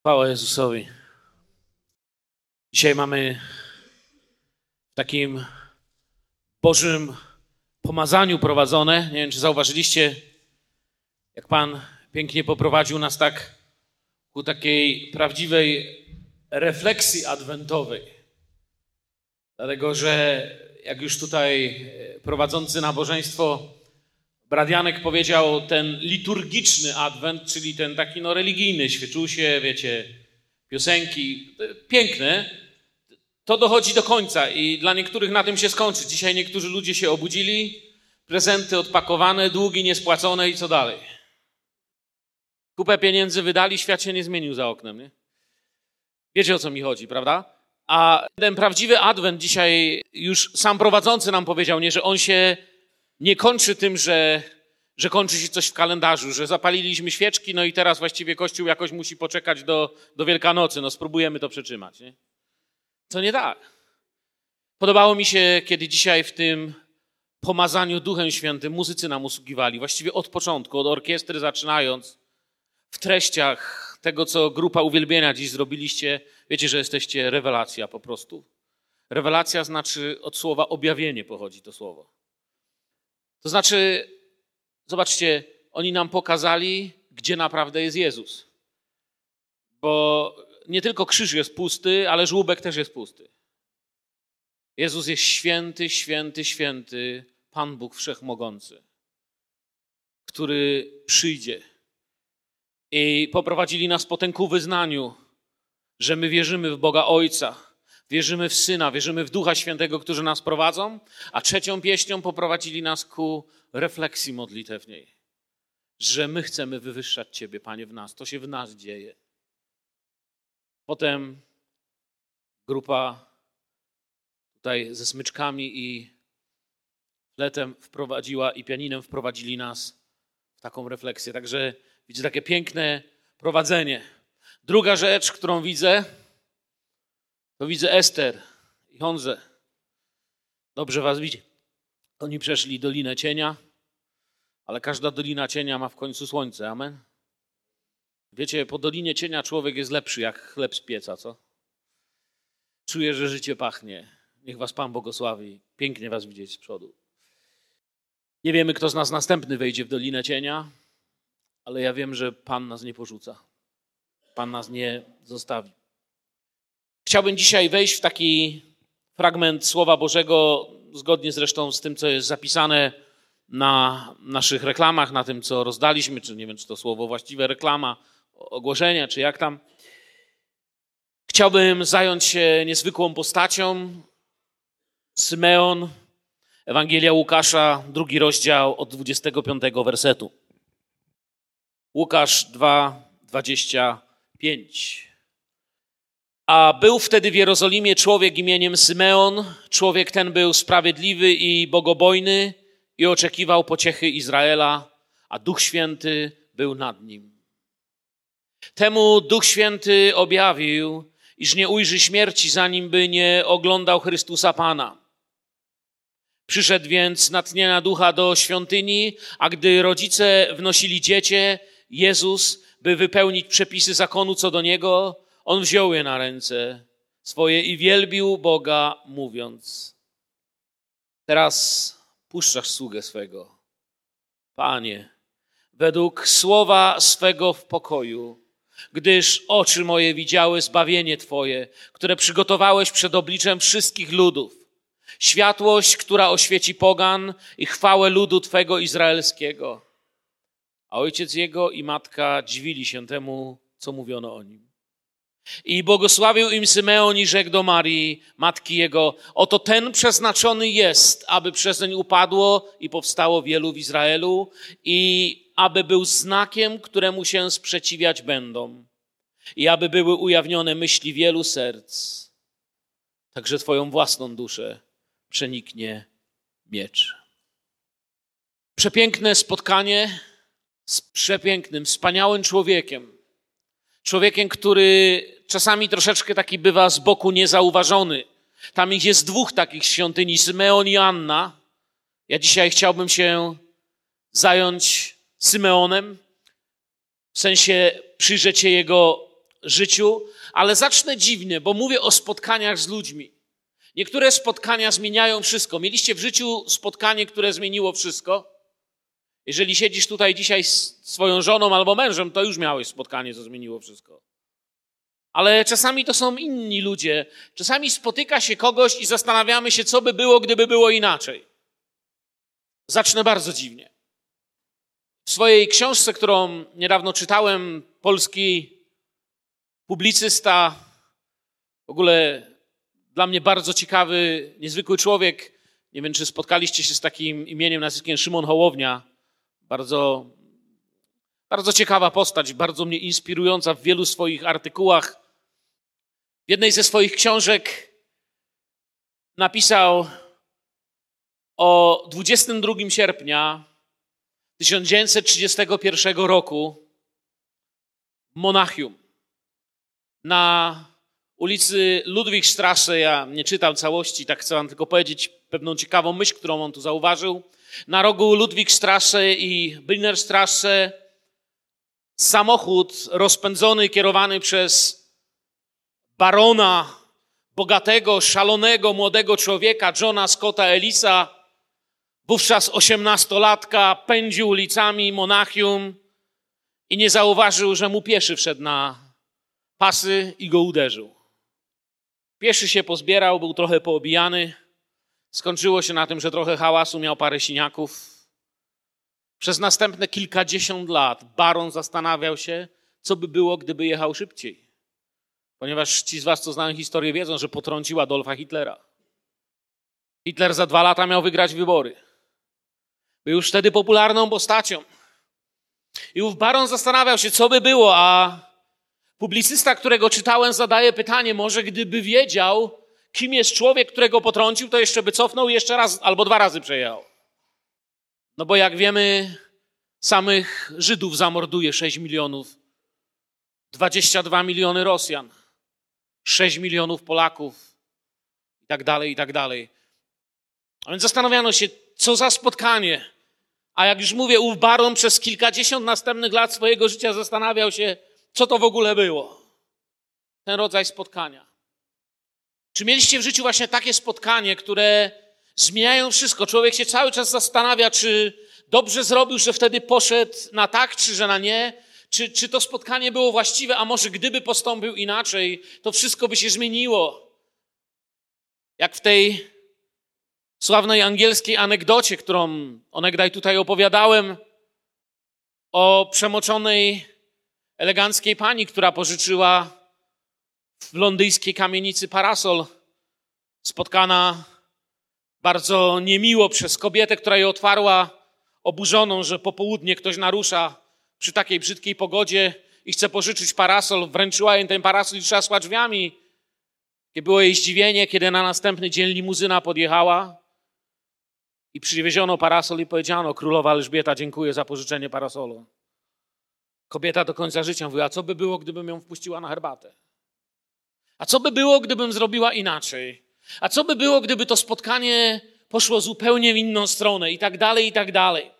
Chwała Jezusowi. Dzisiaj mamy w takim Bożym pomazaniu prowadzone. Nie wiem, czy zauważyliście, jak Pan pięknie poprowadził nas tak ku takiej prawdziwej refleksji adwentowej. Dlatego, że jak już tutaj prowadzący nabożeństwo Bradianek powiedział ten liturgiczny adwent, czyli ten taki no religijny, świeczusie, wiecie, piosenki, piękne, to dochodzi do końca i dla niektórych na tym się skończy. Dzisiaj niektórzy ludzie się obudzili, prezenty odpakowane, długi niespłacone i co dalej. Kupę pieniędzy wydali, świat się nie zmienił za oknem, nie? Wiecie o co mi chodzi, prawda? A ten prawdziwy adwent dzisiaj już sam prowadzący nam powiedział, nie, że on się nie kończy tym, że, że kończy się coś w kalendarzu, że zapaliliśmy świeczki, no i teraz właściwie Kościół jakoś musi poczekać do, do Wielkanocy, no spróbujemy to przetrzymać. Nie? Co nie tak. Podobało mi się, kiedy dzisiaj w tym pomazaniu Duchem Świętym muzycy nam usługiwali, właściwie od początku, od orkiestry zaczynając, w treściach tego, co grupa uwielbienia dziś zrobiliście, wiecie, że jesteście rewelacja po prostu. Rewelacja znaczy od słowa objawienie pochodzi to słowo. To znaczy, zobaczcie, oni nam pokazali, gdzie naprawdę jest Jezus. Bo nie tylko krzyż jest pusty, ale żłóbek też jest pusty. Jezus jest święty, święty, święty, Pan Bóg Wszechmogący, który przyjdzie. I poprowadzili nas potem ku wyznaniu, że my wierzymy w Boga Ojca, wierzymy w Syna, wierzymy w Ducha Świętego, którzy nas prowadzą, a trzecią pieśnią poprowadzili nas ku refleksji modlitewnej, że my chcemy wywyższać Ciebie, Panie, w nas. To się w nas dzieje. Potem grupa tutaj ze smyczkami i fletem wprowadziła i pianinem wprowadzili nas w taką refleksję. Także widzę takie piękne prowadzenie. Druga rzecz, którą widzę, to widzę Ester i Honzę. Dobrze was widzi. Oni przeszli dolinę cienia, ale każda dolina cienia ma w końcu słońce. Amen. Wiecie, po dolinie cienia człowiek jest lepszy jak chleb z pieca, co? Czuję, że życie pachnie. Niech was Pan błogosławi. Pięknie was widzieć z przodu. Nie wiemy, kto z nas następny wejdzie w dolinę cienia, ale ja wiem, że Pan nas nie porzuca. Pan nas nie zostawi. Chciałbym dzisiaj wejść w taki fragment Słowa Bożego, zgodnie zresztą z tym, co jest zapisane na naszych reklamach, na tym, co rozdaliśmy, czy nie wiem, czy to słowo właściwe reklama, ogłoszenia, czy jak tam. Chciałbym zająć się niezwykłą postacią. Symeon, Ewangelia Łukasza, drugi rozdział od 25 wersetu. Łukasz 2, 25. A był wtedy w Jerozolimie człowiek imieniem Symeon. Człowiek ten był sprawiedliwy i bogobojny i oczekiwał pociechy Izraela, a Duch Święty był nad nim. Temu Duch Święty objawił, iż nie ujrzy śmierci, zanim by nie oglądał Chrystusa Pana. Przyszedł więc natchnienia ducha do świątyni, a gdy rodzice wnosili dziecię, Jezus, by wypełnić przepisy zakonu co do niego, on wziął je na ręce swoje i wielbił Boga, mówiąc: Teraz puszczasz sługę swego. Panie, według słowa swego w pokoju, gdyż oczy moje widziały zbawienie Twoje, które przygotowałeś przed obliczem wszystkich ludów. Światłość, która oświeci pogan i chwałę ludu Twego izraelskiego. A ojciec jego i matka dziwili się temu, co mówiono o nim. I błogosławił im Symeon i rzekł do Marii, matki jego, oto ten przeznaczony jest, aby przezeń upadło i powstało wielu w Izraelu i aby był znakiem, któremu się sprzeciwiać będą i aby były ujawnione myśli wielu serc. Także twoją własną duszę przeniknie miecz. Przepiękne spotkanie z przepięknym, wspaniałym człowiekiem. Człowiekiem, który czasami troszeczkę taki bywa z boku niezauważony. Tam ich jest dwóch takich świątyni, Symeon i Anna. Ja dzisiaj chciałbym się zająć Symeonem, w sensie przyjrzeć się jego życiu, ale zacznę dziwnie, bo mówię o spotkaniach z ludźmi. Niektóre spotkania zmieniają wszystko. Mieliście w życiu spotkanie, które zmieniło wszystko? Jeżeli siedzisz tutaj dzisiaj z swoją żoną albo mężem, to już miałeś spotkanie, co zmieniło wszystko. Ale czasami to są inni ludzie. Czasami spotyka się kogoś i zastanawiamy się, co by było, gdyby było inaczej. Zacznę bardzo dziwnie. W swojej książce, którą niedawno czytałem, polski publicysta, w ogóle dla mnie bardzo ciekawy, niezwykły człowiek. Nie wiem, czy spotkaliście się z takim imieniem, nazwiskiem Szymon Hołownia. Bardzo, bardzo ciekawa postać, bardzo mnie inspirująca w wielu swoich artykułach. W jednej ze swoich książek napisał o 22 sierpnia 1931 roku w Monachium na ulicy Ludwigstrasse, ja nie czytam całości, tak chcę wam tylko powiedzieć pewną ciekawą myśl, którą on tu zauważył. Na rogu Ludwigstrasse i Brinerstrasse samochód rozpędzony, kierowany przez barona, bogatego, szalonego, młodego człowieka, Johna Scotta Elisa, wówczas osiemnastolatka, pędził ulicami Monachium i nie zauważył, że mu pieszy wszedł na pasy i go uderzył. Pieszy się pozbierał, był trochę poobijany. Skończyło się na tym, że trochę hałasu, miał parę siniaków. Przez następne kilkadziesiąt lat baron zastanawiał się, co by było, gdyby jechał szybciej. Ponieważ ci z was, co znają historię, wiedzą, że potrącił Adolfa Hitlera. Hitler za dwa lata miał wygrać wybory. Był już wtedy popularną postacią. I ów baron zastanawiał się, co by było, a Publicysta, którego czytałem, zadaje pytanie, może gdyby wiedział, kim jest człowiek, którego potrącił, to jeszcze by cofnął i jeszcze raz albo dwa razy przejechał. No bo jak wiemy, samych Żydów zamorduje 6 milionów, 22 miliony Rosjan, 6 milionów Polaków i tak dalej, i tak dalej. A więc zastanawiano się, co za spotkanie. A jak już mówię, ów baron przez kilkadziesiąt następnych lat swojego życia zastanawiał się, co to w ogóle było. Ten rodzaj spotkania. Czy mieliście w życiu właśnie takie spotkanie, które zmieniają wszystko? Człowiek się cały czas zastanawia, czy dobrze zrobił, że wtedy poszedł na tak, czy że na nie. Czy, czy to spotkanie było właściwe, a może gdyby postąpił inaczej, to wszystko by się zmieniło. Jak w tej sławnej angielskiej anegdocie, którą onegdaj tutaj opowiadałem, o przemoczonej eleganckiej pani, która pożyczyła w londyńskiej kamienicy parasol, spotkana bardzo niemiło przez kobietę, która je otwarła, oburzoną, że popołudnie ktoś narusza przy takiej brzydkiej pogodzie i chce pożyczyć parasol, wręczyła jej ten parasol i trzasła drzwiami. Jakie było jej zdziwienie, kiedy na następny dzień limuzyna podjechała i przywieziono parasol i powiedziano, królowa Elżbieta, dziękuję za pożyczenie parasolu. Kobieta do końca życia mówiła, co by było, gdybym ją wpuściła na herbatę? A co by było, gdybym zrobiła inaczej? A co by było, gdyby to spotkanie poszło zupełnie w inną stronę i tak dalej, i tak dalej.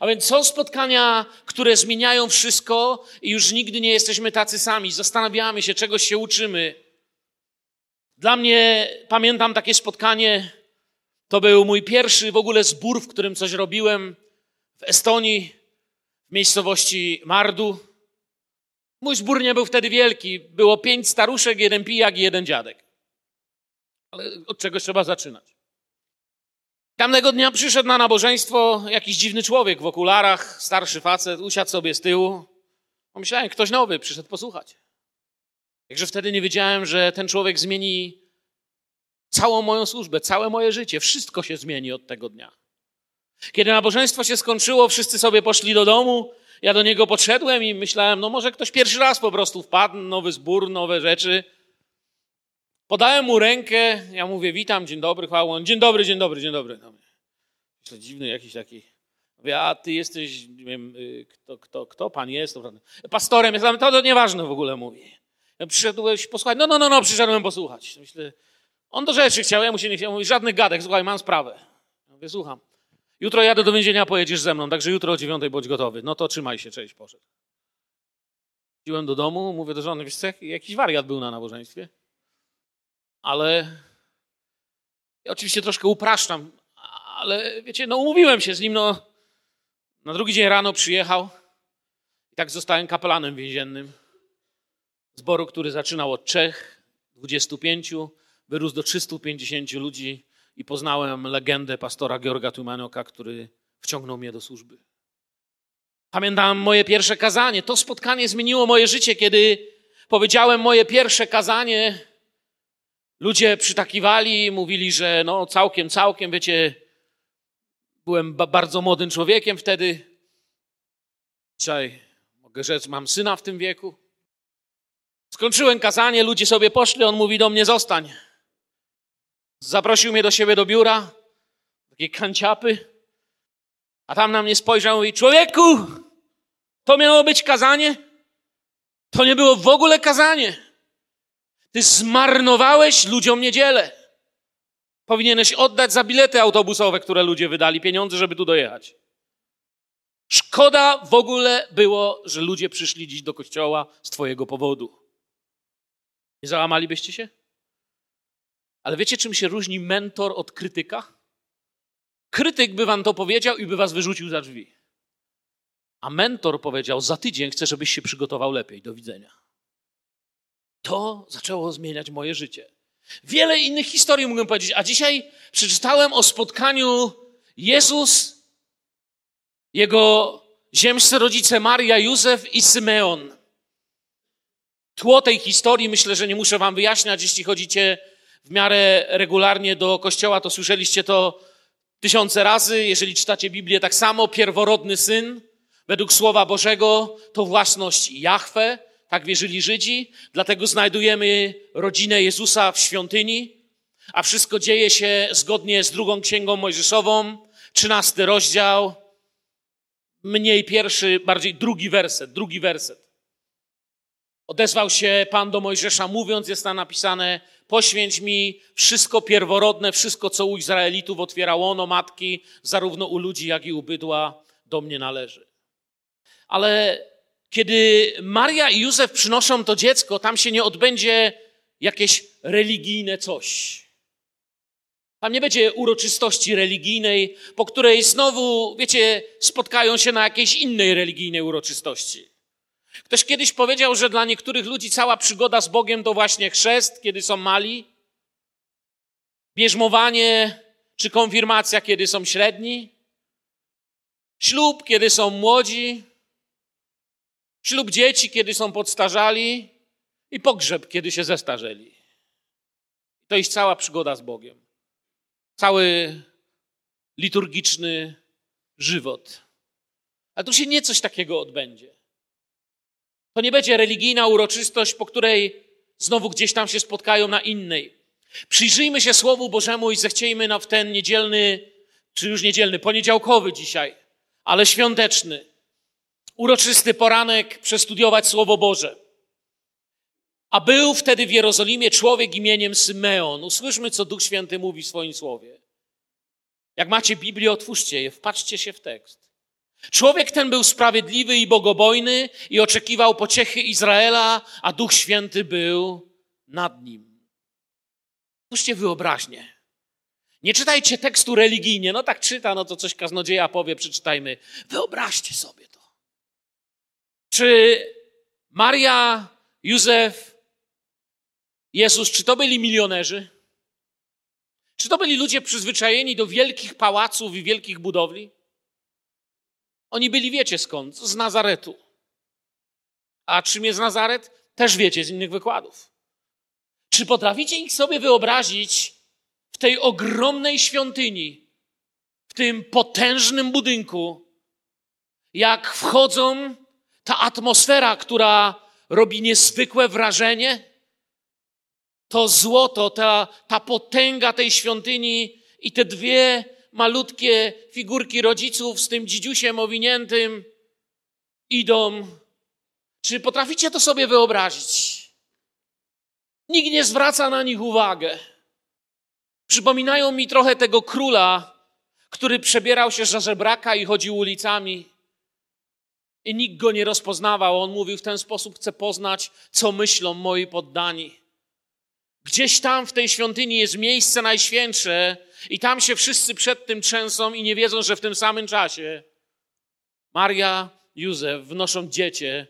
A więc są spotkania, które zmieniają wszystko i już nigdy nie jesteśmy tacy sami. Zastanawiamy się, czegoś się uczymy. Dla mnie, pamiętam takie spotkanie, to był mój pierwszy w ogóle zbór, w którym coś robiłem w Estonii w miejscowości Mardu. Mój zbór nie był wtedy wielki. Było pięć staruszek, jeden pijak i jeden dziadek. Ale od czegoś trzeba zaczynać. Tamnego dnia przyszedł na nabożeństwo jakiś dziwny człowiek w okularach, starszy facet, usiadł sobie z tyłu. Pomyślałem, ktoś nowy przyszedł posłuchać. Jakże wtedy nie wiedziałem, że ten człowiek zmieni całą moją służbę, całe moje życie. Wszystko się zmieni od tego dnia. Kiedy nabożeństwo się skończyło, wszyscy sobie poszli do domu. Ja do niego podszedłem i myślałem, no może ktoś pierwszy raz po prostu wpadł, nowy zbór, nowe rzeczy. Podałem mu rękę, ja mówię, witam, dzień dobry, chwała. Dzień dobry, dzień dobry, dzień dobry. No, to dziwny jakiś taki. Mówię, a ty jesteś, nie wiem, y, kto, kto, kto pan jest? To Pastorem jestem, to, to nieważne w ogóle mówi. Ja przyszedłeś posłuchać, no, no, no, no, przyszedłem posłuchać. Myślę, on do rzeczy chciał, ja mu się nie chciał, mówi, żadnych gadek, słuchaj, mam sprawę. Ja mówię, słucham. Jutro jadę do więzienia, pojedziesz ze mną, także jutro o dziewiątej bądź gotowy. No to trzymaj się, cześć, poszedł. Wróciłem do domu, mówię do żony, wiesz co, jakiś wariat był na nabożeństwie. Ale ja oczywiście troszkę upraszczam, ale wiecie, no umówiłem się z nim, no na drugi dzień rano przyjechał i tak zostałem kapelanem więziennym zboru, który zaczynał od trzech, 25, wyrósł do 350 ludzi i poznałem legendę pastora Georga Tumanoka, który wciągnął mnie do służby. Pamiętam moje pierwsze kazanie. To spotkanie zmieniło moje życie, kiedy powiedziałem moje pierwsze kazanie. Ludzie przytakiwali, mówili, że no całkiem, całkiem, wiecie, byłem bardzo młodym człowiekiem wtedy. Dzisiaj mogę rzec, mam syna w tym wieku. Skończyłem kazanie, ludzie sobie poszli, on mówi do mnie zostań. Zaprosił mnie do siebie do biura, takie kanciapy, a tam na mnie spojrzał i człowieku, to miało być kazanie? To nie było w ogóle kazanie. Ty zmarnowałeś ludziom niedzielę. Powinieneś oddać za bilety autobusowe, które ludzie wydali pieniądze, żeby tu dojechać. Szkoda w ogóle było, że ludzie przyszli dziś do kościoła z Twojego powodu. Nie załamalibyście się? Ale wiecie, czym się różni mentor od krytyka? Krytyk by wam to powiedział i by was wyrzucił za drzwi. A mentor powiedział: Za tydzień chcę, żebyś się przygotował lepiej. Do widzenia. To zaczęło zmieniać moje życie. Wiele innych historii mógłbym powiedzieć, a dzisiaj przeczytałem o spotkaniu Jezus, jego ziemscy rodzice Maria, Józef i Symeon. Tło tej historii myślę, że nie muszę wam wyjaśniać, jeśli chodzicie w miarę regularnie do kościoła, to słyszeliście to tysiące razy. Jeżeli czytacie Biblię, tak samo pierworodny syn, według Słowa Bożego, to własność Jahwe, tak wierzyli Żydzi. Dlatego znajdujemy rodzinę Jezusa w świątyni, a wszystko dzieje się zgodnie z drugą księgą Mojżeszową, trzynasty rozdział, mniej pierwszy, bardziej drugi werset, drugi werset. Odezwał się Pan do Mojżesza, mówiąc, jest tam napisane, poświęć mi wszystko pierworodne, wszystko, co u Izraelitów otwiera łono matki, zarówno u ludzi, jak i u bydła, do mnie należy. Ale kiedy Maria i Józef przynoszą to dziecko, tam się nie odbędzie jakieś religijne coś. Tam nie będzie uroczystości religijnej, po której znowu, wiecie, spotkają się na jakiejś innej religijnej uroczystości. Ktoś kiedyś powiedział, że dla niektórych ludzi cała przygoda z Bogiem to właśnie chrzest, kiedy są mali, bierzmowanie czy konfirmacja, kiedy są średni, ślub, kiedy są młodzi, ślub dzieci, kiedy są podstarzali i pogrzeb, kiedy się zestarzeli. To jest cała przygoda z Bogiem. Cały liturgiczny żywot. Ale tu się nie coś takiego odbędzie. To nie będzie religijna uroczystość, po której znowu gdzieś tam się spotkają na innej. Przyjrzyjmy się Słowu Bożemu i zechciejmy na w ten niedzielny, czy już niedzielny, poniedziałkowy dzisiaj, ale świąteczny, uroczysty poranek przestudiować Słowo Boże. A był wtedy w Jerozolimie człowiek imieniem Symeon. Usłyszmy, co Duch Święty mówi w swoim słowie. Jak macie Biblię, otwórzcie je, wpatrzcie się w tekst. Człowiek ten był sprawiedliwy i bogobojny i oczekiwał pociechy Izraela, a Duch Święty był nad nim. Spójrzcie wyobraźnię. Nie czytajcie tekstu religijnie, no tak czyta, no to coś kaznodzieja powie, przeczytajmy. Wyobraźcie sobie to. Czy Maria, Józef, Jezus, czy to byli milionerzy? Czy to byli ludzie przyzwyczajeni do wielkich pałaców i wielkich budowli? Oni byli, wiecie skąd? Z Nazaretu. A czym jest Nazaret? Też wiecie z innych wykładów. Czy potraficie ich sobie wyobrazić w tej ogromnej świątyni, w tym potężnym budynku, jak wchodzą, ta atmosfera, która robi niezwykłe wrażenie, to złoto, ta, ta potęga tej świątyni i te dwie malutkie figurki rodziców z tym dzidziusiem owiniętym idą. Czy potraficie to sobie wyobrazić? Nikt nie zwraca na nich uwagę. Przypominają mi trochę tego króla, który przebierał się za żebraka i chodził ulicami. I nikt go nie rozpoznawał. On mówił w ten sposób: Chcę poznać, co myślą moi poddani. Gdzieś tam w tej świątyni jest miejsce najświętsze, i tam się wszyscy przed tym trzęsą i nie wiedzą, że w tym samym czasie Maria, Józef wnoszą dziecię,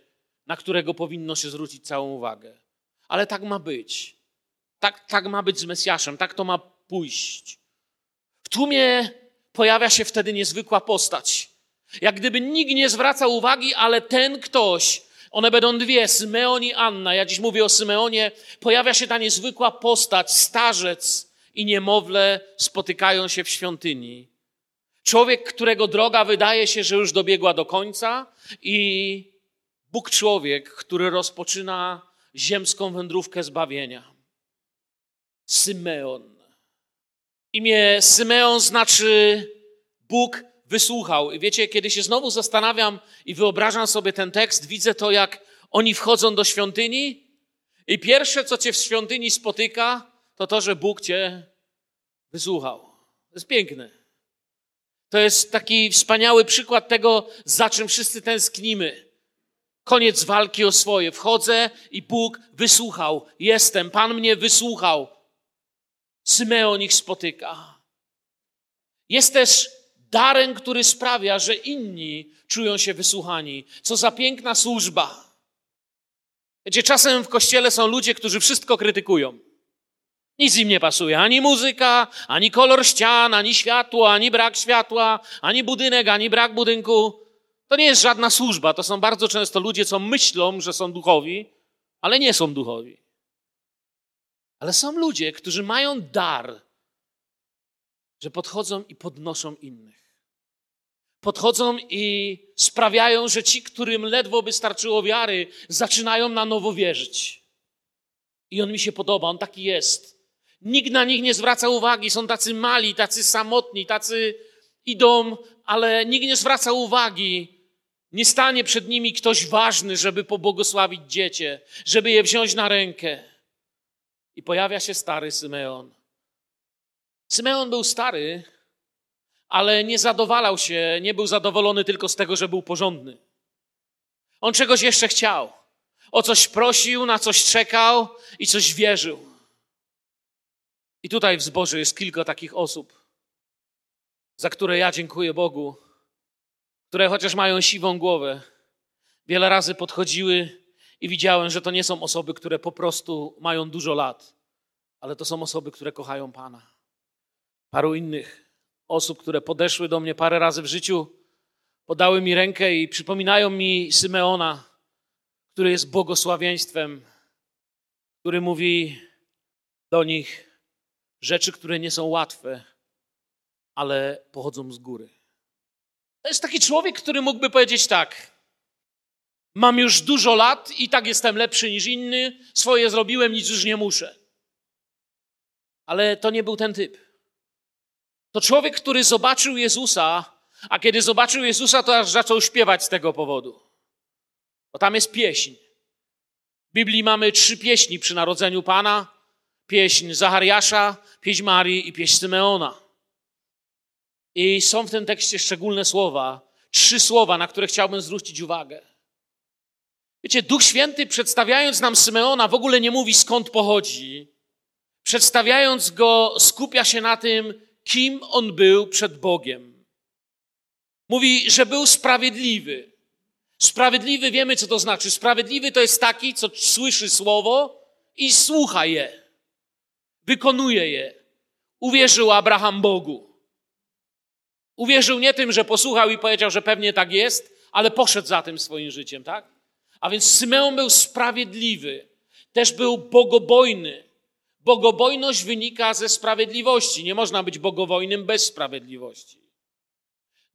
na którego powinno się zwrócić całą uwagę. Ale tak ma być. Tak, tak ma być z Mesjaszem, tak to ma pójść. W tłumie pojawia się wtedy niezwykła postać. Jak gdyby nikt nie zwracał uwagi, ale ten ktoś, one będą dwie, Symeon i Anna. Ja dziś mówię o Symeonie. Pojawia się ta niezwykła postać, starzec i niemowlę spotykają się w świątyni. Człowiek, którego droga wydaje się, że już dobiegła do końca, i Bóg człowiek, który rozpoczyna ziemską wędrówkę zbawienia. Symeon. Imię Symeon znaczy Bóg wysłuchał. I wiecie, kiedy się znowu zastanawiam i wyobrażam sobie ten tekst, widzę to, jak oni wchodzą do świątyni i pierwsze, co cię w świątyni spotyka, to to, że Bóg cię wysłuchał. To jest piękne. To jest taki wspaniały przykład tego, za czym wszyscy tęsknimy. Koniec walki o swoje. Wchodzę i Bóg wysłuchał. Jestem, Pan mnie wysłuchał. Symeon ich spotyka. Jest też darem, który sprawia, że inni czują się wysłuchani. Co za piękna służba. Wiecie, czasem w kościele są ludzie, którzy wszystko krytykują. Nic im nie pasuje. Ani muzyka, ani kolor ścian, ani światło, ani brak światła, ani budynek, ani brak budynku. To nie jest żadna służba. To są bardzo często ludzie, co myślą, że są duchowi, ale nie są duchowi. Ale są ludzie, którzy mają dar, że podchodzą i podnoszą innych. Podchodzą i sprawiają, że ci, którym ledwo by starczyło wiary, zaczynają na nowo wierzyć. I on mi się podoba, on taki jest. Nikt na nich nie zwraca uwagi, są tacy mali, tacy samotni, tacy idą, ale nikt nie zwraca uwagi. Nie stanie przed nimi ktoś ważny, żeby pobłogosławić dziecię, żeby je wziąć na rękę. I pojawia się stary Symeon. Symeon był stary, ale nie zadowalał się, nie był zadowolony tylko z tego, że był porządny. On czegoś jeszcze chciał. O coś prosił, na coś czekał i coś wierzył. I tutaj w zborze jest kilka takich osób, za które ja dziękuję Bogu, które chociaż mają siwą głowę, wiele razy podchodziły i widziałem, że to nie są osoby, które po prostu mają dużo lat, ale to są osoby, które kochają Pana. Paru innych osób, które podeszły do mnie parę razy w życiu, podały mi rękę i przypominają mi Symeona, który jest błogosławieństwem, który mówi do nich rzeczy, które nie są łatwe, ale pochodzą z góry. To jest taki człowiek, który mógłby powiedzieć tak: Mam już dużo lat i tak jestem lepszy niż inny, swoje zrobiłem, nic już nie muszę. Ale to nie był ten typ. To człowiek, który zobaczył Jezusa, a kiedy zobaczył Jezusa, to aż zaczął śpiewać z tego powodu. Bo tam jest pieśń. W Biblii mamy trzy pieśni przy narodzeniu Pana. Pieśń Zachariasza, pieśń Marii i pieśń Symeona. I są w tym tekście szczególne słowa, trzy słowa, na które chciałbym zwrócić uwagę. Wiecie, Duch Święty przedstawiając nam Symeona w ogóle nie mówi skąd pochodzi. Przedstawiając go skupia się na tym, kim on był przed Bogiem. Mówi, że był sprawiedliwy. Sprawiedliwy wiemy, co to znaczy. Sprawiedliwy to jest taki, co słyszy słowo i słucha je. Wykonuje je. Uwierzył Abraham Bogu. Uwierzył nie tym, że posłuchał i powiedział, że pewnie tak jest, ale poszedł za tym swoim życiem, tak? A więc Symeon był sprawiedliwy, też był bogobojny. Bogobojność wynika ze sprawiedliwości. Nie można być bogobojnym bez sprawiedliwości.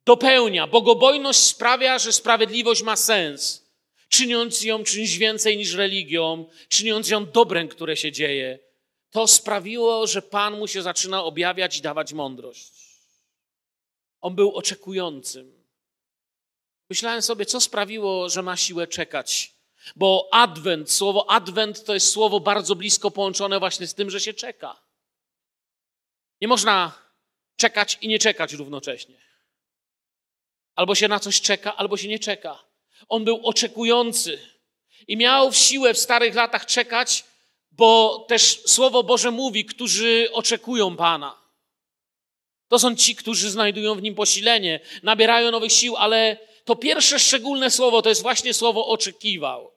Dopełnia. Bogobojność sprawia, że sprawiedliwość ma sens, czyniąc ją czymś więcej niż religią, czyniąc ją dobrem, które się dzieje. To sprawiło, że Pan mu się zaczyna objawiać i dawać mądrość. On był oczekującym. Myślałem sobie, co sprawiło, że ma siłę czekać. Bo adwent, słowo adwent to jest słowo bardzo blisko połączone właśnie z tym, że się czeka. Nie można czekać i nie czekać równocześnie. Albo się na coś czeka, albo się nie czeka. On był oczekujący i miał siłę w starych latach czekać, bo też Słowo Boże mówi, którzy oczekują Pana. To są ci, którzy znajdują w nim posilenie, nabierają nowych sił, ale to pierwsze szczególne słowo to jest właśnie słowo oczekiwał.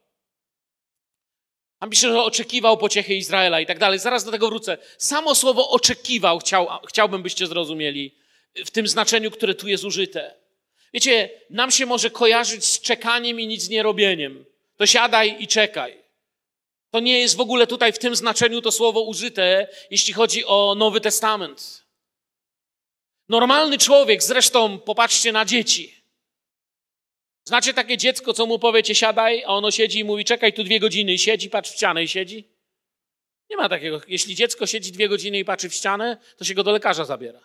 A pisze, że oczekiwał pociechy Izraela i tak dalej. Zaraz do tego wrócę. Samo słowo oczekiwał chciał, chciałbym, byście zrozumieli w tym znaczeniu, które tu jest użyte. Wiecie, nam się może kojarzyć z czekaniem i nic nie robieniem. To siadaj i czekaj. To nie jest w ogóle tutaj w tym znaczeniu to słowo użyte, jeśli chodzi o Nowy Testament. Normalny człowiek, zresztą popatrzcie na dzieci. Znacie takie dziecko, co mu powiecie siadaj, a ono siedzi i mówi czekaj tu dwie godziny i siedzi, patrz w ścianę i siedzi? Nie ma takiego. Jeśli dziecko siedzi dwie godziny i patrzy w ścianę, to się go do lekarza zabiera.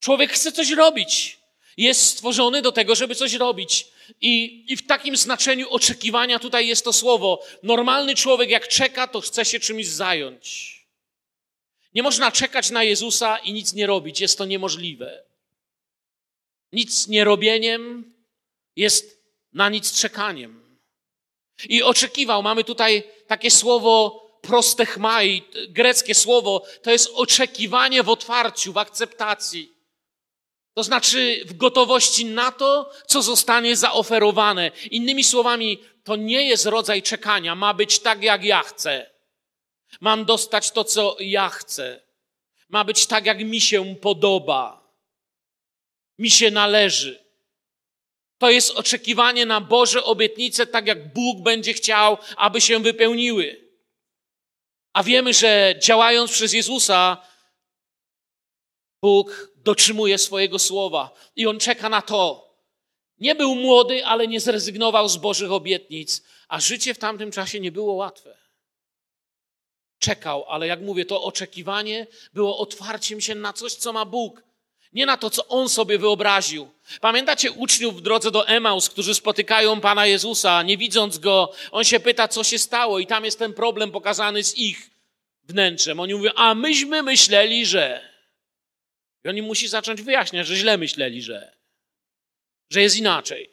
Człowiek chce coś robić. Jest stworzony do tego, żeby coś robić. I, I w takim znaczeniu oczekiwania tutaj jest to słowo. Normalny człowiek, jak czeka, to chce się czymś zająć. Nie można czekać na Jezusa i nic nie robić. Jest to niemożliwe. Nic nie robieniem jest na nic czekaniem. I oczekiwał, mamy tutaj takie słowo prostechmai, greckie słowo, to jest oczekiwanie w otwarciu, w akceptacji. To znaczy w gotowości na to, co zostanie zaoferowane. Innymi słowami, to nie jest rodzaj czekania, ma być tak, jak ja chcę. Mam dostać to, co ja chcę. Ma być tak, jak mi się podoba. Mi się należy. To jest oczekiwanie na Boże obietnice, tak jak Bóg będzie chciał, aby się wypełniły. A wiemy, że działając przez Jezusa, Bóg dotrzymuje swojego słowa i on czeka na to. Nie był młody, ale nie zrezygnował z Bożych obietnic, a życie w tamtym czasie nie było łatwe. Czekał, ale jak mówię, to oczekiwanie było otwarciem się na coś, co ma Bóg. Nie na to, co on sobie wyobraził. Pamiętacie uczniów w drodze do Emaus, którzy spotykają Pana Jezusa, nie widząc go, on się pyta, co się stało, i tam jest ten problem pokazany z ich wnętrzem. Oni mówią, a myśmy myśleli, że. I oni musi zacząć wyjaśniać, że źle myśleli, że, że jest inaczej.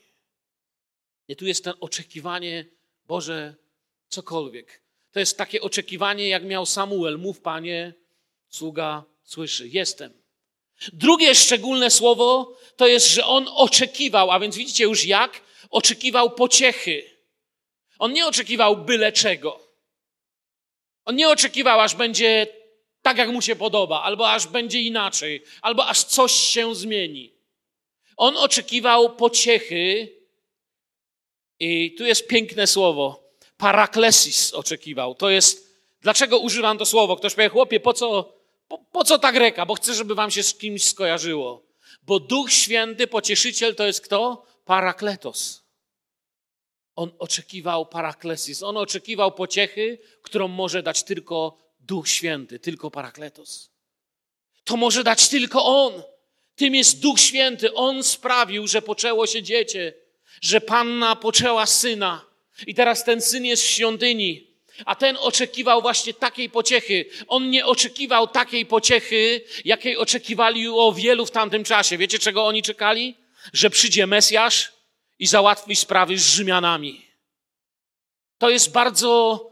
Nie tu jest ten oczekiwanie, Boże, cokolwiek. To jest takie oczekiwanie, jak miał Samuel. Mów, panie, sługa słyszy. Jestem. Drugie szczególne słowo to jest, że on oczekiwał, a więc widzicie już jak? Oczekiwał pociechy. On nie oczekiwał byle czego. On nie oczekiwał, aż będzie tak, jak mu się podoba, albo aż będzie inaczej, albo aż coś się zmieni. On oczekiwał pociechy, i tu jest piękne słowo. Paraklesis oczekiwał. To jest, dlaczego używam to słowo? Ktoś powie, chłopie, po co, po, po co ta greka? Bo chcę, żeby wam się z kimś skojarzyło. Bo Duch Święty, pocieszyciel, to jest kto? Parakletos. On oczekiwał paraklesis. On oczekiwał pociechy, którą może dać tylko Duch Święty, tylko Parakletos. To może dać tylko On. Tym jest Duch Święty. On sprawił, że poczęło się dziecię, że panna poczęła syna. I teraz ten syn jest w świątyni. A ten oczekiwał właśnie takiej pociechy. On nie oczekiwał takiej pociechy, jakiej oczekiwali o wielu w tamtym czasie. Wiecie, czego oni czekali? Że przyjdzie Mesjasz i załatwi sprawy z Rzymianami. To jest bardzo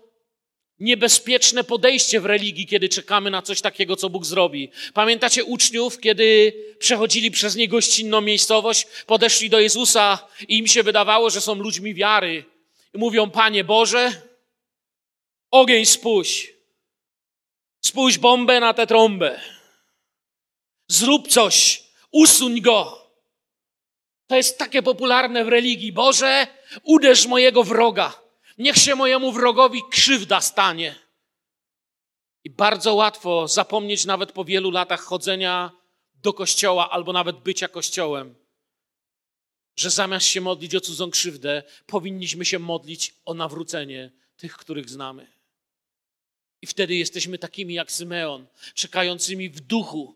niebezpieczne podejście w religii, kiedy czekamy na coś takiego, co Bóg zrobi. Pamiętacie uczniów, kiedy przechodzili przez niegościnną miejscowość, podeszli do Jezusa i im się wydawało, że są ludźmi wiary. Mówią, Panie Boże, ogień spuść. Spójrz bombę na tę trąbę. Zrób coś. Usuń go. To jest takie popularne w religii. Boże, uderz mojego wroga. Niech się mojemu wrogowi krzywda stanie. I bardzo łatwo zapomnieć nawet po wielu latach chodzenia do kościoła albo nawet bycia kościołem, że zamiast się modlić o cudzą krzywdę, powinniśmy się modlić o nawrócenie tych, których znamy. Wtedy jesteśmy takimi jak Symeon, czekającymi w duchu.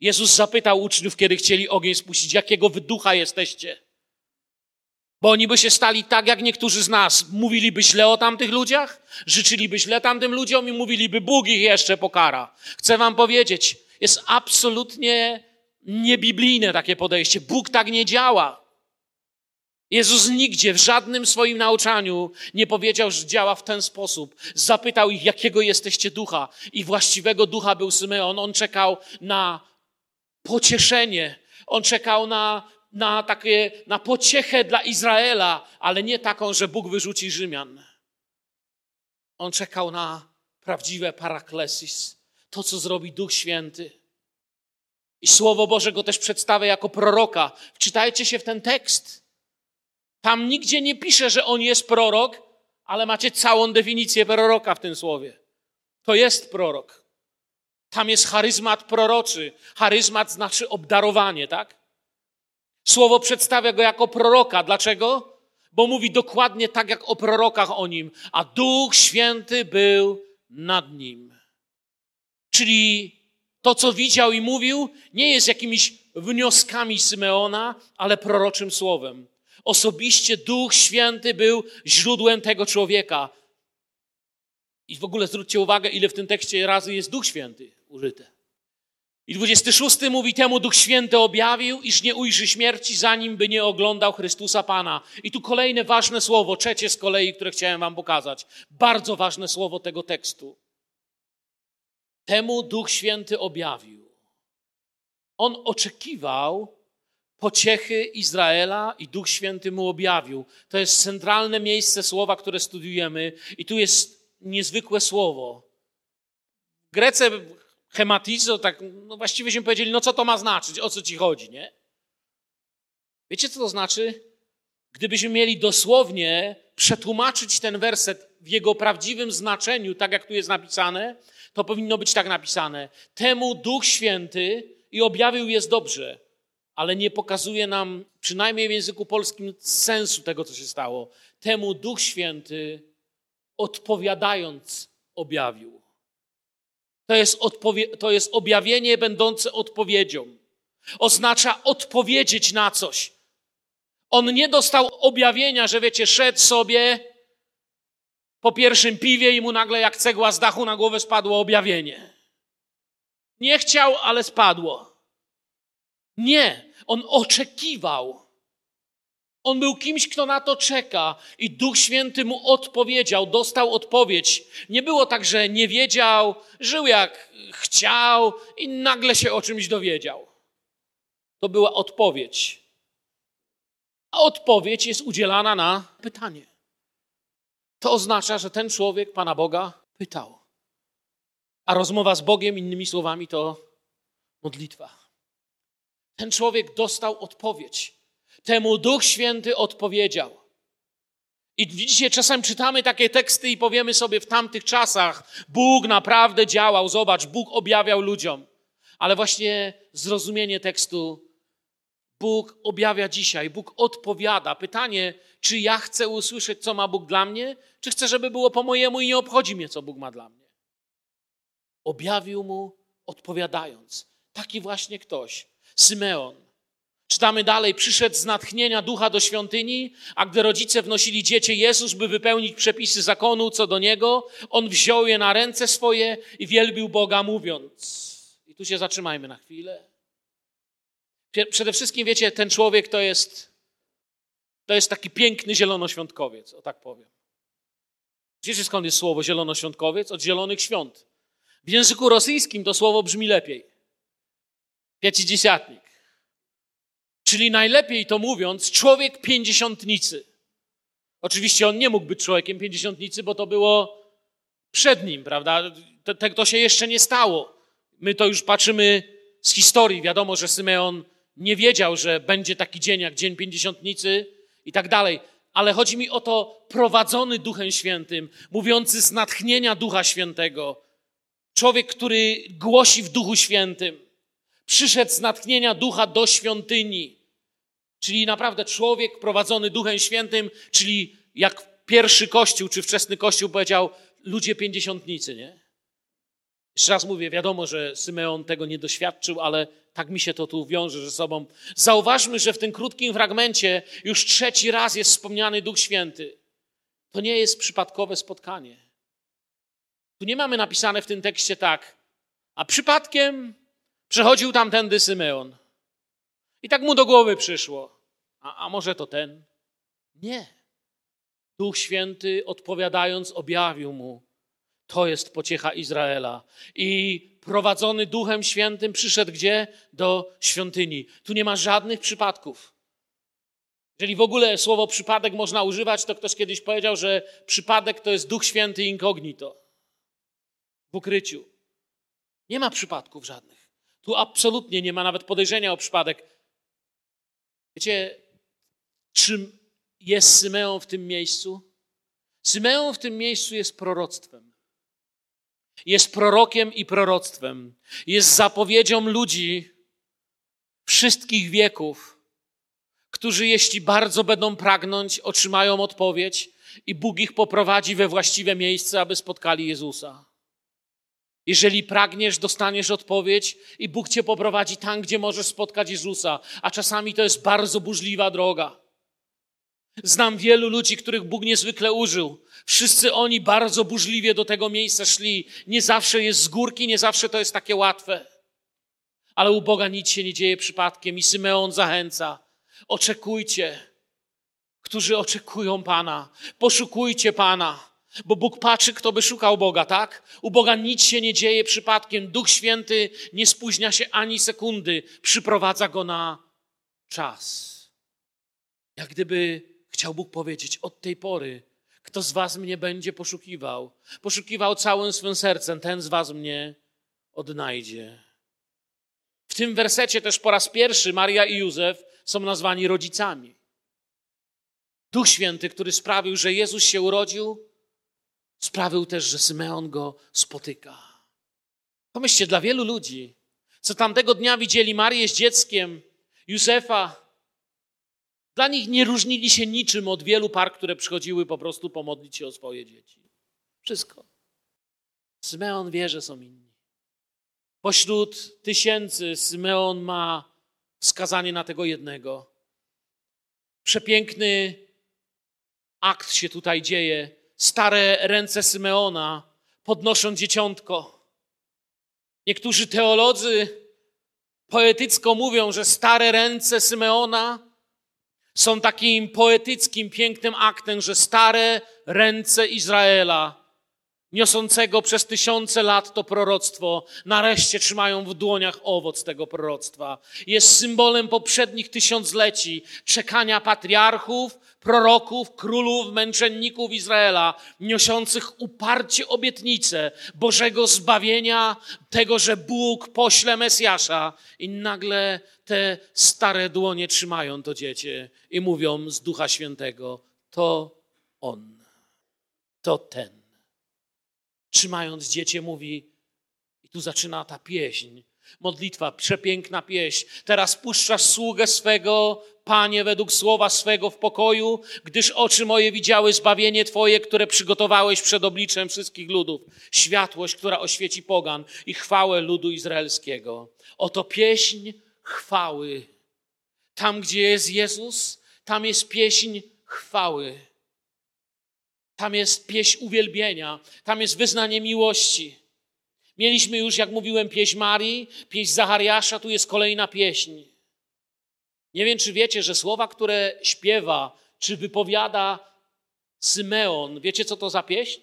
Jezus zapytał uczniów, kiedy chcieli ogień spuścić, jakiego wy ducha jesteście? Bo oni by się stali tak, jak niektórzy z nas. Mówiliby źle o tamtych ludziach, życzyliby źle tamtym ludziom i mówiliby, Bóg ich jeszcze pokara. Chcę wam powiedzieć, jest absolutnie niebiblijne takie podejście. Bóg tak nie działa. Jezus nigdzie w żadnym swoim nauczaniu nie powiedział, że działa w ten sposób. Zapytał ich, jakiego jesteście ducha. I właściwego ducha był Symeon. On czekał na pocieszenie. On czekał na, na takie, na pociechę dla Izraela, ale nie taką, że Bóg wyrzuci Rzymian. On czekał na prawdziwe paraklesis. To, co zrobi Duch Święty. I Słowo Boże go też przedstawia jako proroka. Wczytajcie się w ten tekst. Tam nigdzie nie pisze, że on jest prorok, ale macie całą definicję proroka w tym słowie. To jest prorok. Tam jest charyzmat proroczy. Charyzmat znaczy obdarowanie, tak? Słowo przedstawia go jako proroka. Dlaczego? Bo mówi dokładnie tak, jak o prorokach o nim. A Duch Święty był nad nim. Czyli to, co widział i mówił, nie jest jakimiś wnioskami Symeona, ale proroczym słowem. Osobiście Duch Święty był źródłem tego człowieka. I w ogóle zwróćcie uwagę, ile w tym tekście razy jest Duch Święty użyte. I 26 mówi temu Duch Święty objawił, iż nie ujrzy śmierci, zanim by nie oglądał Chrystusa Pana. I tu kolejne ważne słowo, trzecie z kolei, które chciałem wam pokazać. Bardzo ważne słowo tego tekstu. Temu Duch Święty objawił. On oczekiwał pociechy Izraela i Duch Święty mu objawił. To jest centralne miejsce słowa, które studiujemy, i tu jest niezwykłe słowo. W Grece hematizo, tak no właściwie byśmy powiedzieli, no co to ma znaczyć, o co ci chodzi, nie? Wiecie, co to znaczy? Gdybyśmy mieli dosłownie przetłumaczyć ten werset w jego prawdziwym znaczeniu, tak jak tu jest napisane, to powinno być tak napisane. Temu Duch Święty i objawił jest dobrze, ale nie pokazuje nam, przynajmniej w języku polskim, sensu tego, co się stało. Temu Duch Święty odpowiadając objawił. To jest, odpowie- to jest objawienie będące odpowiedzią. Oznacza odpowiedzieć na coś. On nie dostał objawienia, że wiecie, szedł sobie po pierwszym piwie i mu nagle jak cegła z dachu na głowę spadło objawienie. Nie chciał, ale spadło. Nie, on oczekiwał. On był kimś, kto na to czeka, i Duch Święty mu odpowiedział, dostał odpowiedź. Nie było tak, że nie wiedział, żył jak chciał i nagle się o czymś dowiedział. To była odpowiedź. A odpowiedź jest udzielana na pytanie. To oznacza, że ten człowiek Pana Boga pytał. A rozmowa z Bogiem, innymi słowami, to modlitwa. Ten człowiek dostał odpowiedź. Temu Duch Święty odpowiedział. I widzicie, czasem czytamy takie teksty i powiemy sobie w tamtych czasach, Bóg naprawdę działał, zobacz, Bóg objawiał ludziom. Ale właśnie zrozumienie tekstu, Bóg objawia dzisiaj, Bóg odpowiada. Pytanie, czy ja chcę usłyszeć, co ma Bóg dla mnie, czy chcę, żeby było po mojemu i nie obchodzi mnie, co Bóg ma dla mnie. Objawił mu odpowiadając. Taki właśnie ktoś, Symeon. Czytamy dalej, przyszedł z natchnienia ducha do świątyni, a gdy rodzice wnosili dziecię Jezus, by wypełnić przepisy zakonu co do niego, on wziął je na ręce swoje i wielbił Boga, mówiąc. I tu się zatrzymajmy na chwilę. Przede wszystkim, wiecie, ten człowiek to jest, to jest taki piękny zielonoświątkowiec, o tak powiem. Wiecie skąd jest słowo zielonoświątkowiec? Od zielonych świąt. W języku rosyjskim to słowo brzmi lepiej. Pięćdziesiątnik. Czyli najlepiej to mówiąc, człowiek pięćdziesiątnicy. Oczywiście on nie mógł być człowiekiem pięćdziesiątnicy, bo to było przed nim, prawda? To, to się jeszcze nie stało. My to już patrzymy z historii. Wiadomo, że Symeon nie wiedział, że będzie taki dzień jak Dzień Pięćdziesiątnicy i tak dalej ale chodzi mi o to prowadzony Duchem Świętym, mówiący z natchnienia Ducha Świętego. Człowiek, który głosi w Duchu Świętym. Przyszedł z natchnienia Ducha do świątyni. Czyli naprawdę człowiek prowadzony Duchem Świętym, czyli jak pierwszy Kościół, czy wczesny Kościół powiedział, ludzie pięćdziesiątnicy, nie? Jeszcze raz mówię, wiadomo, że Symeon tego nie doświadczył, ale tak mi się to tu wiąże ze sobą. Zauważmy, że w tym krótkim fragmencie już trzeci raz jest wspomniany Duch Święty. To nie jest przypadkowe spotkanie. Tu nie mamy napisane w tym tekście tak, a przypadkiem przechodził tamtędy Symeon. I tak mu do głowy przyszło. A, a może to ten? Nie. Duch Święty odpowiadając objawił mu, to jest pociecha Izraela. I prowadzony Duchem Świętym przyszedł gdzie? Do świątyni. Tu nie ma żadnych przypadków. Jeżeli w ogóle słowo przypadek można używać, to ktoś kiedyś powiedział, że przypadek to jest Duch Święty incognito. W ukryciu. Nie ma przypadków żadnych. Tu absolutnie nie ma nawet podejrzenia o przypadek. Wiecie, czym jest Symeon w tym miejscu? Symeon w tym miejscu jest proroctwem. Jest prorokiem i proroctwem. Jest zapowiedzią ludzi wszystkich wieków, którzy jeśli bardzo będą pragnąć, otrzymają odpowiedź i Bóg ich poprowadzi we właściwe miejsce, aby spotkali Jezusa. Jeżeli pragniesz, dostaniesz odpowiedź i Bóg cię poprowadzi tam, gdzie możesz spotkać Jezusa, a czasami to jest bardzo burzliwa droga. Znam wielu ludzi, których Bóg niezwykle użył. Wszyscy oni bardzo burzliwie do tego miejsca szli. Nie zawsze jest z górki, nie zawsze to jest takie łatwe. Ale u Boga nic się nie dzieje przypadkiem i Symeon zachęca. Oczekujcie, którzy oczekują Pana. Poszukujcie Pana. Bo Bóg patrzy, kto by szukał Boga, tak? U Boga nic się nie dzieje przypadkiem. Duch Święty nie spóźnia się ani sekundy, przyprowadza go na czas. Jak gdyby chciał Bóg powiedzieć: Od tej pory, kto z Was mnie będzie poszukiwał, poszukiwał całym swym sercem, ten z Was mnie odnajdzie. W tym wersecie też po raz pierwszy Maria i Józef są nazwani rodzicami. Duch Święty, który sprawił, że Jezus się urodził, sprawił też, że Symeon go spotyka. Pomyślcie, dla wielu ludzi, co tamtego dnia widzieli Marię z dzieckiem, Józefa, dla nich nie różnili się niczym od wielu par, które przychodziły po prostu pomodlić się o swoje dzieci. Wszystko. Symeon wie, że są inni. Pośród tysięcy Symeon ma wskazanie na tego jednego. Przepiękny akt się tutaj dzieje. Stare ręce Symeona podnoszą dzieciątko. Niektórzy teolodzy poetycko mówią, że stare ręce Symeona są takim poetyckim, pięknym aktem, że stare ręce Izraela, niosącego przez tysiące lat to proroctwo, nareszcie trzymają w dłoniach owoc tego proroctwa. Jest symbolem poprzednich tysiącleci, czekania patriarchów, proroków, królów, męczenników Izraela, niosących uparcie obietnicę Bożego zbawienia, tego, że Bóg pośle Mesjasza i nagle te stare dłonie trzymają to dziecię i mówią z Ducha Świętego, to On, to ten. Trzymając dziecię mówi, i tu zaczyna ta pieśń, modlitwa, przepiękna pieśń. Teraz puszczasz sługę swego, Panie, według słowa swego w pokoju, gdyż oczy moje widziały zbawienie Twoje, które przygotowałeś przed obliczem wszystkich ludów. Światłość, która oświeci pogan i chwałę ludu izraelskiego. Oto pieśń chwały. Tam, gdzie jest Jezus, tam jest pieśń chwały. Tam jest pieśń uwielbienia, tam jest wyznanie miłości. Mieliśmy już, jak mówiłem, pieśń Marii, pieśń Zachariasza, tu jest kolejna pieśń. Nie wiem, czy wiecie, że słowa, które śpiewa, czy wypowiada Symeon, wiecie, co to za pieśń?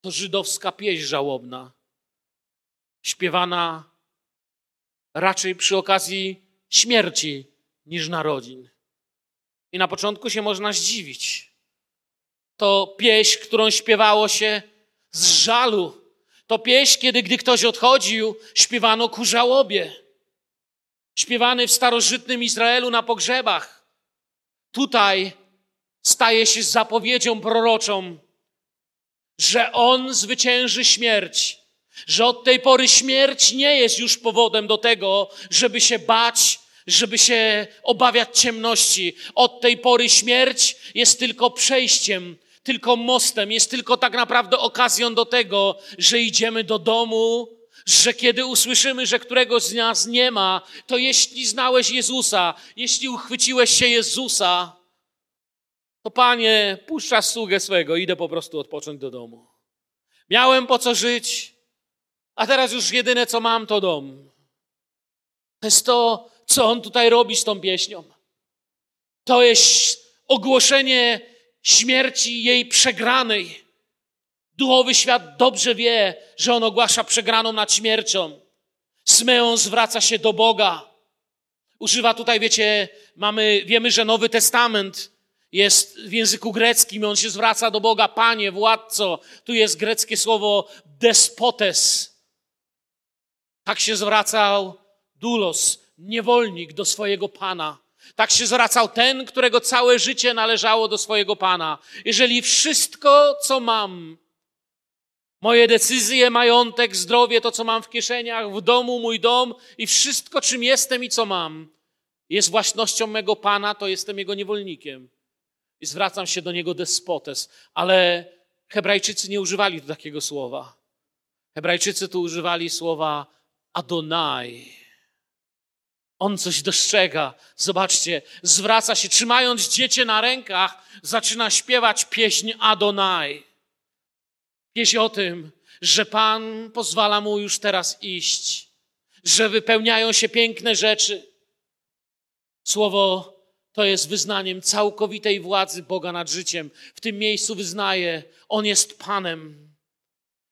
To żydowska pieśń żałobna, śpiewana raczej przy okazji śmierci niż narodzin. I na początku się można zdziwić. To pieśń, którą śpiewało się z żalu. To pieśń, kiedy gdy ktoś odchodził, śpiewano ku żałobie. Śpiewany w starożytnym Izraelu na pogrzebach. Tutaj staje się zapowiedzią proroczą, że On zwycięży śmierć że od tej pory śmierć nie jest już powodem do tego, żeby się bać, żeby się obawiać ciemności. Od tej pory śmierć jest tylko przejściem, tylko mostem, jest tylko tak naprawdę okazją do tego, że idziemy do domu, że kiedy usłyszymy, że któregoś z nas nie ma, to jeśli znałeś Jezusa, jeśli uchwyciłeś się Jezusa, to Panie, puszczasz sługę swego, idę po prostu odpocząć do domu. Miałem po co żyć, a teraz już jedyne, co mam, to dom. To jest to, co on tutaj robi z tą pieśnią. To jest ogłoszenie śmierci jej przegranej. Duchowy świat dobrze wie, że on ogłasza przegraną nad śmiercią. Smeon zwraca się do Boga. Używa tutaj, wiecie, mamy, wiemy, że Nowy Testament jest w języku greckim, on się zwraca do Boga, Panie, władco. Tu jest greckie słowo despotes. Tak się zwracał Dulos, niewolnik do swojego Pana. Tak się zwracał ten, którego całe życie należało do swojego Pana. Jeżeli wszystko, co mam, moje decyzje, majątek, zdrowie, to, co mam w kieszeniach, w domu, mój dom i wszystko, czym jestem i co mam, jest własnością mego Pana, to jestem Jego niewolnikiem. I zwracam się do Niego despotes. Ale Hebrajczycy nie używali tu takiego słowa. Hebrajczycy tu używali słowa Adonai. On coś dostrzega. Zobaczcie, zwraca się, trzymając dziecię na rękach, zaczyna śpiewać pieśń Adonai. Pieśń o tym, że Pan pozwala mu już teraz iść, że wypełniają się piękne rzeczy. Słowo to jest wyznaniem całkowitej władzy Boga nad życiem. W tym miejscu wyznaje, On jest Panem.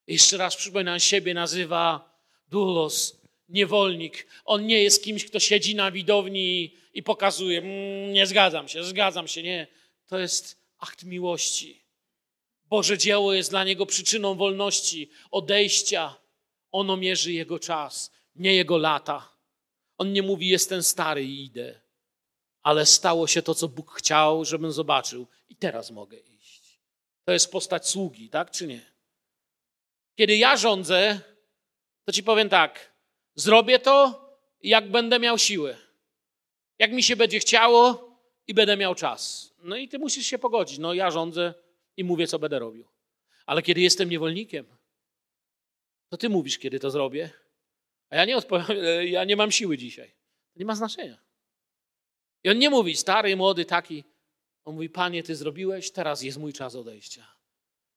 Jeszcze raz przypominam siebie, nazywa Dulos, niewolnik. On nie jest kimś, kto siedzi na widowni i pokazuje, mm, nie zgadzam się, zgadzam się. Nie, to jest akt miłości. Boże dzieło jest dla niego przyczyną wolności, odejścia. Ono mierzy jego czas, nie jego lata. On nie mówi, jestem stary i idę. Ale stało się to, co Bóg chciał, żebym zobaczył, i teraz mogę iść. To jest postać sługi, tak czy nie? Kiedy ja rządzę, to ci powiem tak: Zrobię to, jak będę miał siłę. Jak mi się będzie chciało i będę miał czas. No i ty musisz się pogodzić. No ja rządzę i mówię, co będę robił. Ale kiedy jestem niewolnikiem, to ty mówisz, kiedy to zrobię. A ja nie odpowiem, ja nie mam siły dzisiaj. To nie ma znaczenia. I on nie mówi, stary, młody, taki. On mówi, panie, ty zrobiłeś, teraz jest mój czas odejścia.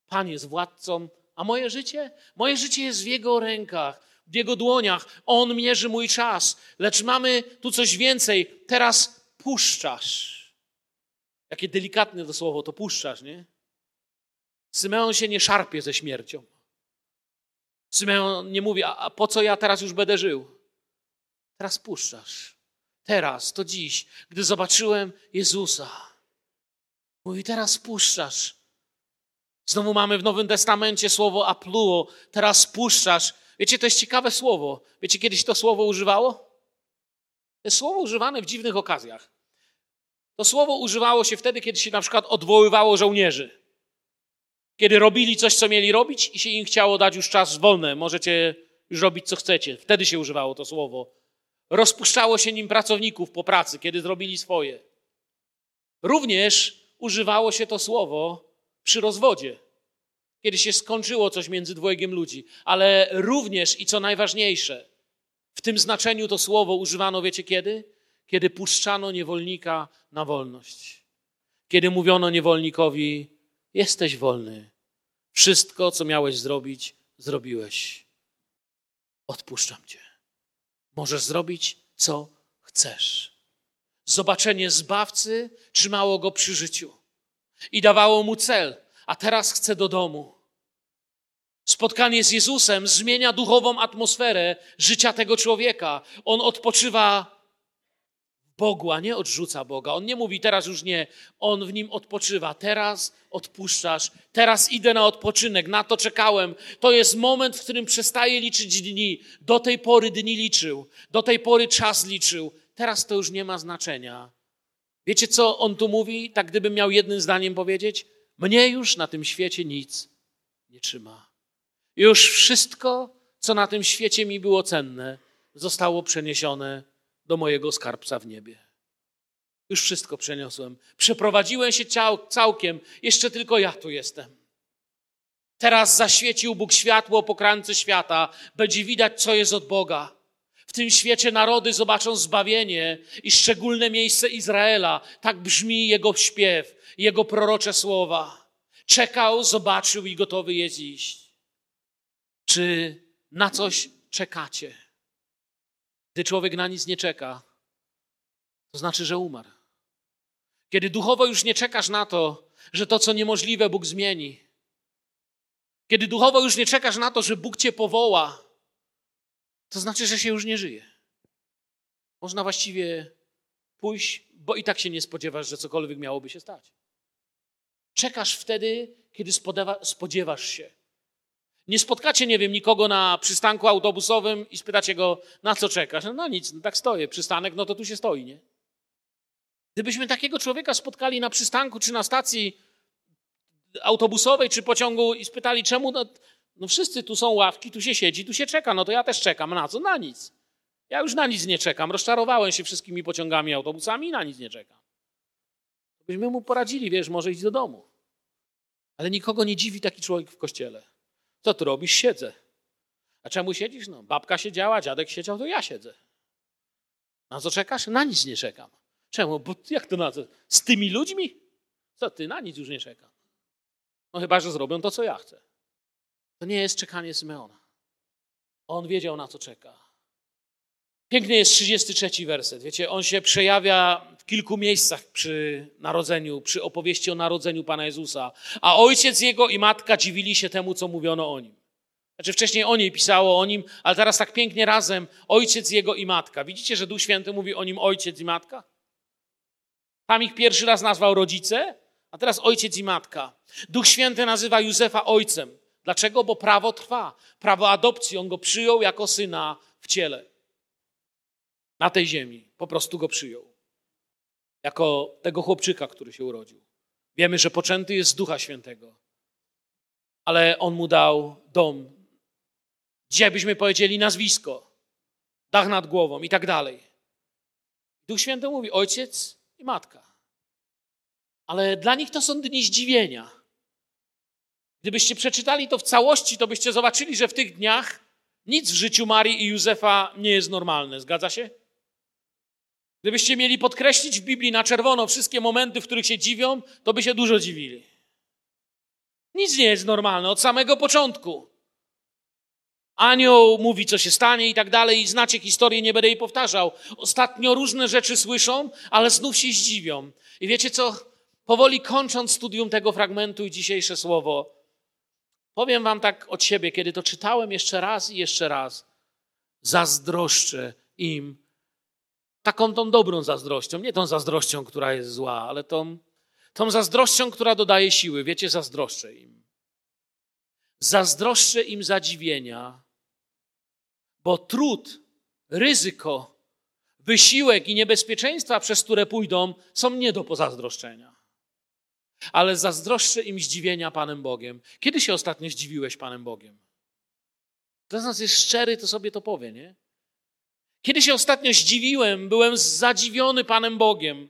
Pan jest władcą, a moje życie? Moje życie jest w jego rękach w Jego dłoniach. On mierzy mój czas. Lecz mamy tu coś więcej. Teraz puszczasz. Jakie delikatne to słowo, to puszczasz, nie? Symeon się nie szarpie ze śmiercią. Symeon nie mówi, a po co ja teraz już będę żył? Teraz puszczasz. Teraz, to dziś, gdy zobaczyłem Jezusa. Mówi, teraz puszczasz. Znowu mamy w Nowym Testamencie słowo apluo. Teraz puszczasz. Wiecie, to jest ciekawe słowo. Wiecie, kiedyś to słowo używało? To jest słowo używane w dziwnych okazjach. To słowo używało się wtedy, kiedy się na przykład odwoływało żołnierzy. Kiedy robili coś, co mieli robić i się im chciało dać już czas wolny. Możecie już robić, co chcecie. Wtedy się używało to słowo. Rozpuszczało się nim pracowników po pracy, kiedy zrobili swoje. Również używało się to słowo przy rozwodzie kiedy się skończyło coś między dwojgiem ludzi, ale również i co najważniejsze, w tym znaczeniu to słowo używano, wiecie kiedy? Kiedy puszczano niewolnika na wolność. Kiedy mówiono niewolnikowi: Jesteś wolny. Wszystko, co miałeś zrobić, zrobiłeś. Odpuszczam cię. Możesz zrobić, co chcesz. Zobaczenie zbawcy trzymało go przy życiu i dawało mu cel, a teraz chce do domu. Spotkanie z Jezusem zmienia duchową atmosferę życia tego człowieka. On odpoczywa w Bogu, a nie odrzuca Boga. On nie mówi teraz już nie, on w nim odpoczywa. Teraz odpuszczasz, teraz idę na odpoczynek, na to czekałem. To jest moment, w którym przestaje liczyć dni. Do tej pory dni liczył, do tej pory czas liczył. Teraz to już nie ma znaczenia. Wiecie, co on tu mówi? Tak, gdybym miał jednym zdaniem powiedzieć? Mnie już na tym świecie nic nie trzyma. Już wszystko, co na tym świecie mi było cenne, zostało przeniesione do mojego skarbca w niebie. Już wszystko przeniosłem. Przeprowadziłem się całkiem, jeszcze tylko ja tu jestem. Teraz zaświecił Bóg światło po krańce świata, będzie widać, co jest od Boga. Tym świecie narody zobaczą zbawienie i szczególne miejsce Izraela. Tak brzmi jego śpiew, jego prorocze słowa. Czekał, zobaczył i gotowy jest iść. Czy na coś czekacie? Gdy człowiek na nic nie czeka, to znaczy, że umarł. Kiedy duchowo już nie czekasz na to, że to, co niemożliwe, Bóg zmieni. Kiedy duchowo już nie czekasz na to, że Bóg cię powoła, to znaczy, że się już nie żyje. Można właściwie pójść, bo i tak się nie spodziewasz, że cokolwiek miałoby się stać. Czekasz wtedy, kiedy spodziewasz się. Nie spotkacie, nie wiem, nikogo na przystanku autobusowym i spytacie go, na co czekasz? No, no nic, no tak stoję, przystanek, no to tu się stoi, nie? Gdybyśmy takiego człowieka spotkali na przystanku czy na stacji autobusowej czy pociągu i spytali, czemu, no, no wszyscy tu są ławki, tu się siedzi, tu się czeka, no to ja też czekam. Na co? Na nic. Ja już na nic nie czekam. Rozczarowałem się wszystkimi pociągami, autobusami i na nic nie czekam. Byśmy mu poradzili, wiesz, może iść do domu. Ale nikogo nie dziwi taki człowiek w kościele. Co ty robisz? Siedzę. A czemu siedzisz? No, babka siedziała, dziadek siedział, to ja siedzę. Na co czekasz? Na nic nie czekam. Czemu? Bo jak to na co? Z tymi ludźmi? Co ty? Na nic już nie czekam. No chyba, że zrobią to, co ja chcę. To nie jest czekanie Symeona. On wiedział, na co czeka. Piękny jest 33 werset. Wiecie, on się przejawia w kilku miejscach przy narodzeniu, przy opowieści o narodzeniu Pana Jezusa. A ojciec jego i matka dziwili się temu, co mówiono o nim. Znaczy wcześniej o niej pisało o nim, ale teraz tak pięknie razem ojciec jego i matka. Widzicie, że Duch Święty mówi o nim ojciec i matka? Tam ich pierwszy raz nazwał rodzice, a teraz ojciec i matka. Duch Święty nazywa Józefa ojcem. Dlaczego? Bo prawo trwa. Prawo adopcji. On go przyjął jako syna w ciele. Na tej ziemi. Po prostu go przyjął. Jako tego chłopczyka, który się urodził. Wiemy, że poczęty jest z Ducha Świętego. Ale on mu dał dom. Dzisiaj byśmy powiedzieli nazwisko, dach nad głową i tak dalej. Duch Święty mówi ojciec i matka. Ale dla nich to są dni zdziwienia. Gdybyście przeczytali to w całości, to byście zobaczyli, że w tych dniach nic w życiu Marii i Józefa nie jest normalne. Zgadza się? Gdybyście mieli podkreślić w Biblii na czerwono wszystkie momenty, w których się dziwią, to by się dużo dziwili. Nic nie jest normalne od samego początku. Anioł mówi, co się stanie i tak dalej, i znacie historię, nie będę jej powtarzał. Ostatnio różne rzeczy słyszą, ale znów się zdziwią. I wiecie co? Powoli kończąc studium tego fragmentu i dzisiejsze słowo, powiem wam tak od siebie, kiedy to czytałem jeszcze raz i jeszcze raz, zazdroszczę im taką tą dobrą zazdrością, nie tą zazdrością, która jest zła, ale tą, tą zazdrością, która dodaje siły. Wiecie, zazdroszczę im. Zazdroszczę im zadziwienia, bo trud, ryzyko, wysiłek i niebezpieczeństwa, przez które pójdą, są nie do pozazdroszczenia. Ale zazdroszczę im zdziwienia Panem Bogiem. Kiedy się ostatnio zdziwiłeś Panem Bogiem? Kto z nas jest szczery, to sobie to powie, nie? Kiedy się ostatnio zdziwiłem, byłem zadziwiony Panem Bogiem.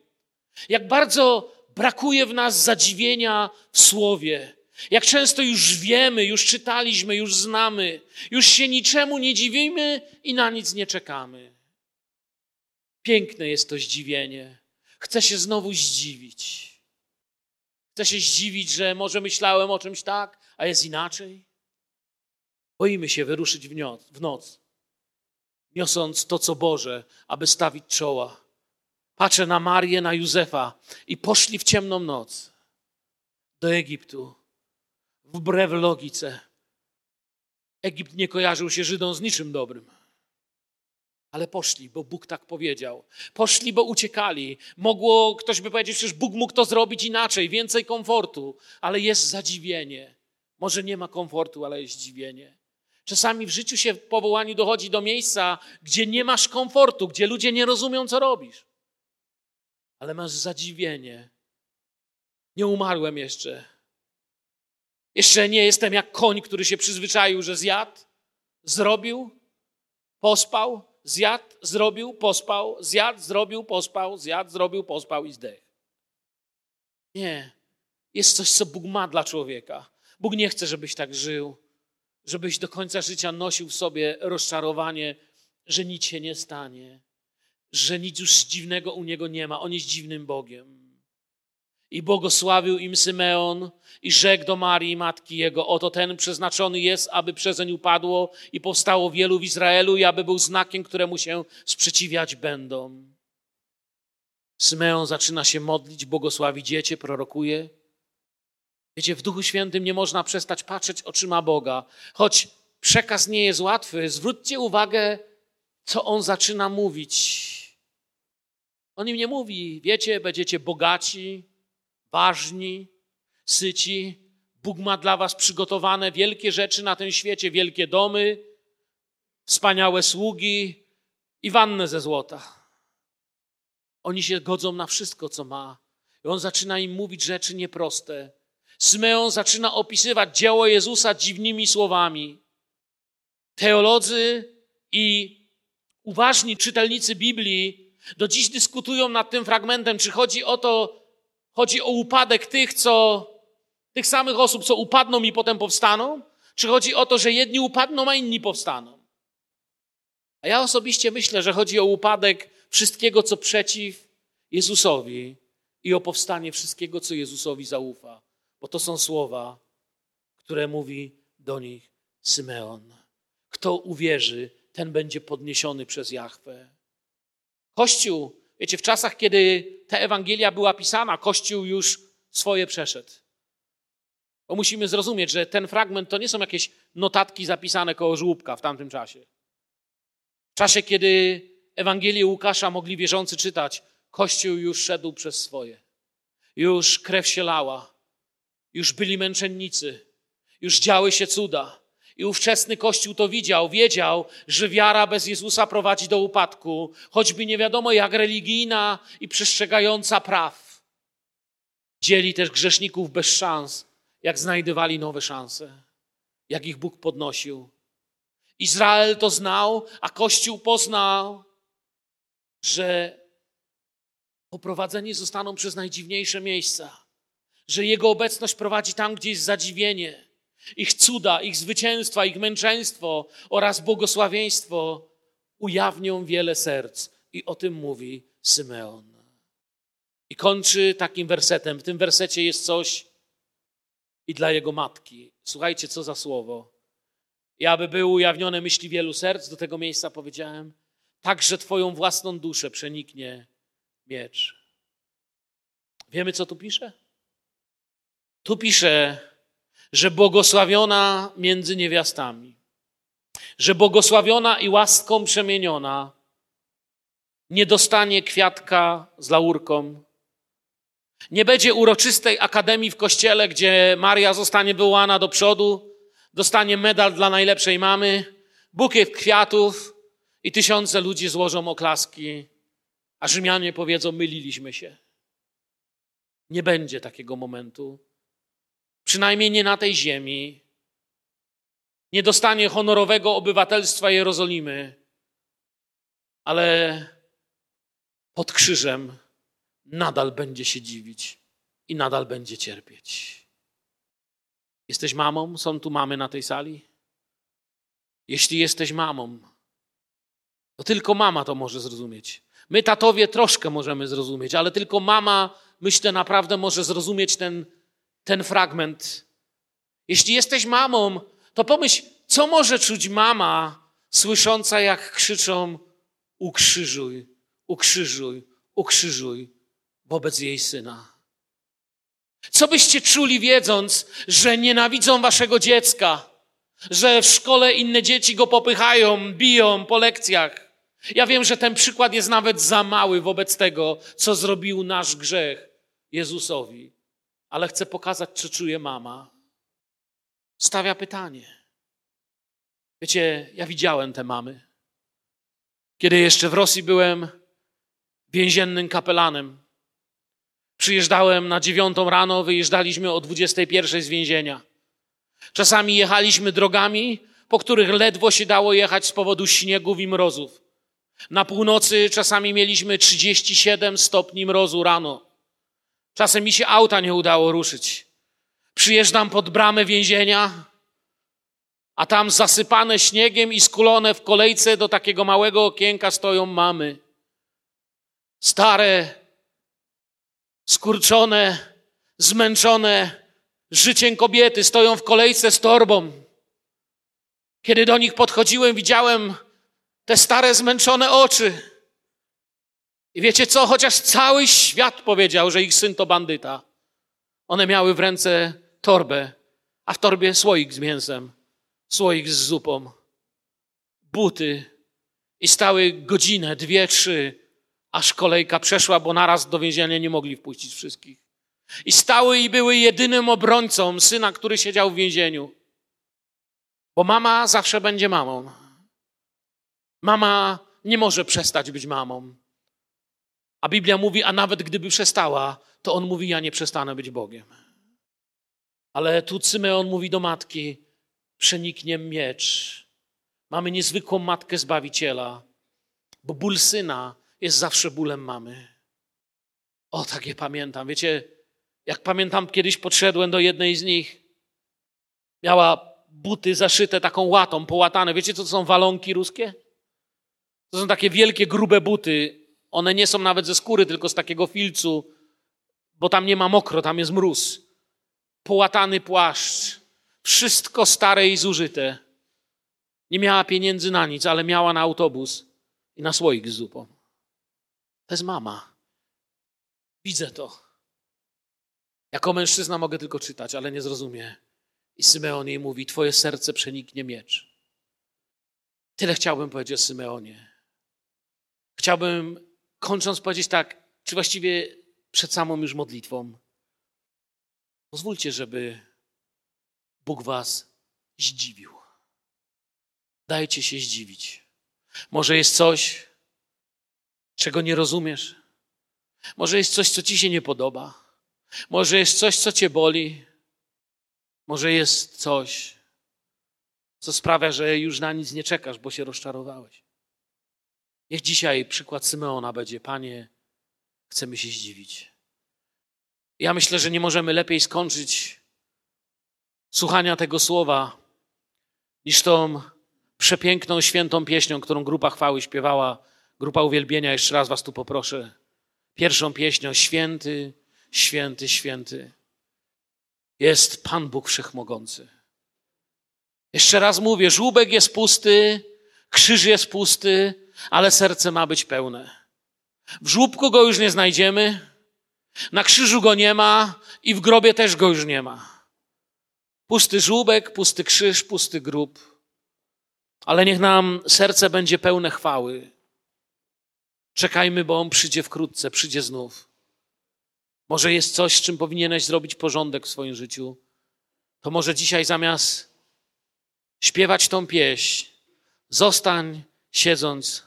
Jak bardzo brakuje w nas zadziwienia w Słowie. Jak często już wiemy, już czytaliśmy, już znamy, już się niczemu nie dziwimy i na nic nie czekamy. Piękne jest to zdziwienie. Chcę się znowu zdziwić. Chcę się zdziwić, że może myślałem o czymś tak, a jest inaczej. Boimy się wyruszyć w noc, w noc niosąc to, co Boże, aby stawić czoła. Patrzę na Marię, na Józefa i poszli w ciemną noc do Egiptu, wbrew logice. Egipt nie kojarzył się Żydom z niczym dobrym. Ale poszli, bo Bóg tak powiedział. Poszli, bo uciekali. Mogło, ktoś by powiedział, że Bóg mógł to zrobić inaczej, więcej komfortu, ale jest zadziwienie. Może nie ma komfortu, ale jest zdziwienie. Czasami w życiu się w powołaniu dochodzi do miejsca, gdzie nie masz komfortu, gdzie ludzie nie rozumią, co robisz. Ale masz zadziwienie. Nie umarłem jeszcze. Jeszcze nie jestem jak koń, który się przyzwyczaił, że zjadł, zrobił, pospał, zjadł, zrobił, pospał, zjadł, zrobił, pospał, zjadł, zrobił, pospał i zdech. Nie. Jest coś, co Bóg ma dla człowieka. Bóg nie chce, żebyś tak żył żebyś do końca życia nosił w sobie rozczarowanie, że nic się nie stanie, że nic już dziwnego u niego nie ma. On jest dziwnym Bogiem. I błogosławił im Symeon i rzekł do Marii, matki jego, oto ten przeznaczony jest, aby przezeń upadło i powstało wielu w Izraelu i aby był znakiem, któremu się sprzeciwiać będą. Symeon zaczyna się modlić, błogosławi dziecię, prorokuje. Wiecie, w Duchu Świętym nie można przestać patrzeć oczyma Boga. Choć przekaz nie jest łatwy, zwróćcie uwagę, co on zaczyna mówić. On im nie mówi, wiecie, będziecie bogaci, ważni, syci. Bóg ma dla was przygotowane wielkie rzeczy na tym świecie, wielkie domy, wspaniałe sługi i wannę ze złota. Oni się godzą na wszystko, co ma. I on zaczyna im mówić rzeczy nieproste. Symeon zaczyna opisywać dzieło Jezusa dziwnymi słowami. Teolodzy i uważni czytelnicy Biblii do dziś dyskutują nad tym fragmentem, czy chodzi o to, chodzi o upadek tych, co, tych samych osób, co upadną i potem powstaną, czy chodzi o to, że jedni upadną, a inni powstaną. A ja osobiście myślę, że chodzi o upadek wszystkiego, co przeciw Jezusowi i o powstanie wszystkiego, co Jezusowi zaufa. Bo to są słowa, które mówi do nich Symeon. Kto uwierzy, ten będzie podniesiony przez Jahwe. Kościół, wiecie, w czasach, kiedy ta Ewangelia była pisana, Kościół już swoje przeszedł. Bo musimy zrozumieć, że ten fragment to nie są jakieś notatki zapisane koło żłóbka w tamtym czasie. W czasie, kiedy Ewangelię Łukasza mogli wierzący czytać, Kościół już szedł przez swoje. Już krew się lała. Już byli męczennicy. Już działy się cuda. I ówczesny Kościół to widział, wiedział, że wiara bez Jezusa prowadzi do upadku, choćby nie wiadomo jak religijna i przestrzegająca praw. Dzieli też grzeszników bez szans, jak znajdowali nowe szanse, jak ich Bóg podnosił. Izrael to znał, a Kościół poznał, że poprowadzeni zostaną przez najdziwniejsze miejsca, że Jego obecność prowadzi tam, gdzie jest zadziwienie. Ich cuda, ich zwycięstwa, ich męczeństwo oraz błogosławieństwo ujawnią wiele serc. I o tym mówi Symeon. I kończy takim wersetem. W tym wersecie jest coś i dla jego matki. Słuchajcie, co za słowo. I aby były ujawnione myśli wielu serc, do tego miejsca powiedziałem, także Twoją własną duszę przeniknie miecz. Wiemy, co tu pisze? Tu pisze, że błogosławiona między niewiastami, że błogosławiona i łaską przemieniona nie dostanie kwiatka z laurką, nie będzie uroczystej akademii w kościele, gdzie Maria zostanie wyłana do przodu, dostanie medal dla najlepszej mamy, bukiet kwiatów i tysiące ludzi złożą oklaski, a Rzymianie powiedzą: Myliliśmy się. Nie będzie takiego momentu. Przynajmniej nie na tej ziemi. Nie dostanie honorowego obywatelstwa Jerozolimy, ale pod krzyżem nadal będzie się dziwić i nadal będzie cierpieć. Jesteś mamą? Są tu mamy na tej sali? Jeśli jesteś mamą, to tylko mama to może zrozumieć. My, tatowie, troszkę możemy zrozumieć, ale tylko mama, myślę, naprawdę może zrozumieć ten, ten fragment. Jeśli jesteś mamą, to pomyśl, co może czuć mama, słysząca, jak krzyczą: Ukrzyżuj, ukrzyżuj, ukrzyżuj wobec jej syna. Co byście czuli, wiedząc, że nienawidzą waszego dziecka, że w szkole inne dzieci go popychają, biją po lekcjach? Ja wiem, że ten przykład jest nawet za mały wobec tego, co zrobił nasz grzech Jezusowi, ale chcę pokazać, co czuje mama. Stawia pytanie. Wiecie, ja widziałem te mamy. Kiedy jeszcze w Rosji byłem więziennym kapelanem, Przyjeżdżałem na dziewiątą rano, wyjeżdżaliśmy o dwudziestej pierwszej z więzienia. Czasami jechaliśmy drogami, po których ledwo się dało jechać z powodu śniegów i mrozów. Na północy czasami mieliśmy 37 stopni mrozu rano. Czasem mi się auta nie udało ruszyć. Przyjeżdżam pod bramę więzienia, a tam zasypane śniegiem i skulone w kolejce do takiego małego okienka stoją mamy. Stare, skurczone, zmęczone życiem kobiety stoją w kolejce z torbą. Kiedy do nich podchodziłem, widziałem te stare, zmęczone oczy. I wiecie co? Chociaż cały świat powiedział, że ich syn to bandyta, one miały w ręce torbę, a w torbie słoik z mięsem, słoik z zupą, buty i stały godzinę, dwie, trzy, aż kolejka przeszła, bo naraz do więzienia nie mogli wpuścić wszystkich. I stały i były jedynym obrońcą syna, który siedział w więzieniu. Bo mama zawsze będzie mamą. Mama nie może przestać być mamą. A Biblia mówi, a nawet gdyby przestała, to on mówi, ja nie przestanę być Bogiem. Ale tu Cymeon mówi do matki, przeniknie miecz. Mamy niezwykłą matkę Zbawiciela, bo ból syna jest zawsze bólem mamy. O, tak je pamiętam. Wiecie, jak pamiętam, kiedyś podszedłem do jednej z nich. Miała buty zaszyte taką łatą, połatane. Wiecie, co to są walonki ruskie? To są takie wielkie, grube buty. One nie są nawet ze skóry, tylko z takiego filcu, bo tam nie ma mokro, tam jest mróz. Połatany płaszcz. Wszystko stare i zużyte. Nie miała pieniędzy na nic, ale miała na autobus i na słoik z zupą. To jest mama. Widzę to. Jako mężczyzna mogę tylko czytać, ale nie zrozumie. I Symeon jej mówi: Twoje serce przeniknie miecz. Tyle chciałbym powiedzieć o Symeonie. Chciałbym, kończąc, powiedzieć tak, czy właściwie przed samą już modlitwą. Pozwólcie, żeby Bóg Was zdziwił. Dajcie się zdziwić. Może jest coś, czego nie rozumiesz. Może jest coś, co Ci się nie podoba. Może jest coś, co Cię boli. Może jest coś, co sprawia, że już na nic nie czekasz, bo się rozczarowałeś. Niech dzisiaj przykład Symeona będzie, Panie, chcemy się zdziwić. Ja myślę, że nie możemy lepiej skończyć słuchania tego słowa niż tą przepiękną, świętą pieśnią, którą grupa chwały śpiewała, grupa uwielbienia. Jeszcze raz Was tu poproszę. Pierwszą pieśnią: Święty, święty, święty jest Pan Bóg Wszechmogący. Jeszcze raz mówię: żłóbek jest pusty, krzyż jest pusty, ale serce ma być pełne. W żłóbku go już nie znajdziemy, na krzyżu go nie ma i w grobie też go już nie ma. Pusty żłóbek, pusty krzyż, pusty grób. Ale niech nam serce będzie pełne chwały. Czekajmy, bo on przyjdzie wkrótce, przyjdzie znów. Może jest coś, z czym powinieneś zrobić porządek w swoim życiu. To może dzisiaj zamiast śpiewać tą pieśń, zostań siedząc,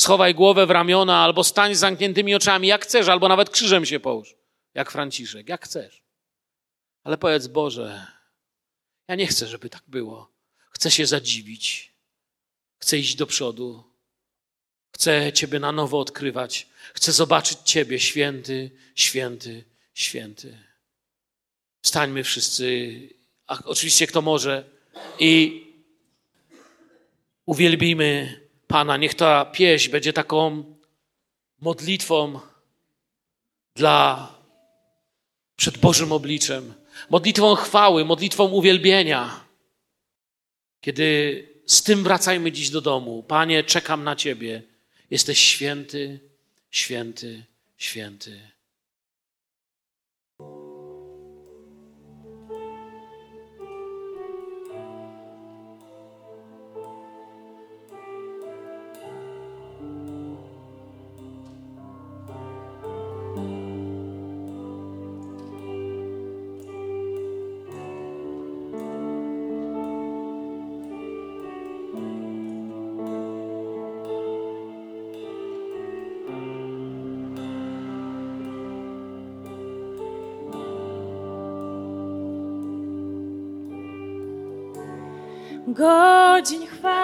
schowaj głowę w ramiona, albo stań z zamkniętymi oczami, jak chcesz, albo nawet krzyżem się połóż, jak Franciszek, jak chcesz. Ale powiedz, Boże, ja nie chcę, żeby tak było. Chcę się zadziwić. Chcę iść do przodu. Chcę Ciebie na nowo odkrywać. Chcę zobaczyć Ciebie, święty, święty, święty. Wstańmy wszyscy, a oczywiście kto może, i uwielbimy Pana. Niech ta pieśń będzie taką modlitwą dla przed Bożym obliczem, modlitwą chwały, modlitwą uwielbienia. Kiedy z tym wracajmy dziś do domu. Panie, czekam na Ciebie. Jesteś święty, święty, święty. Godzin chwały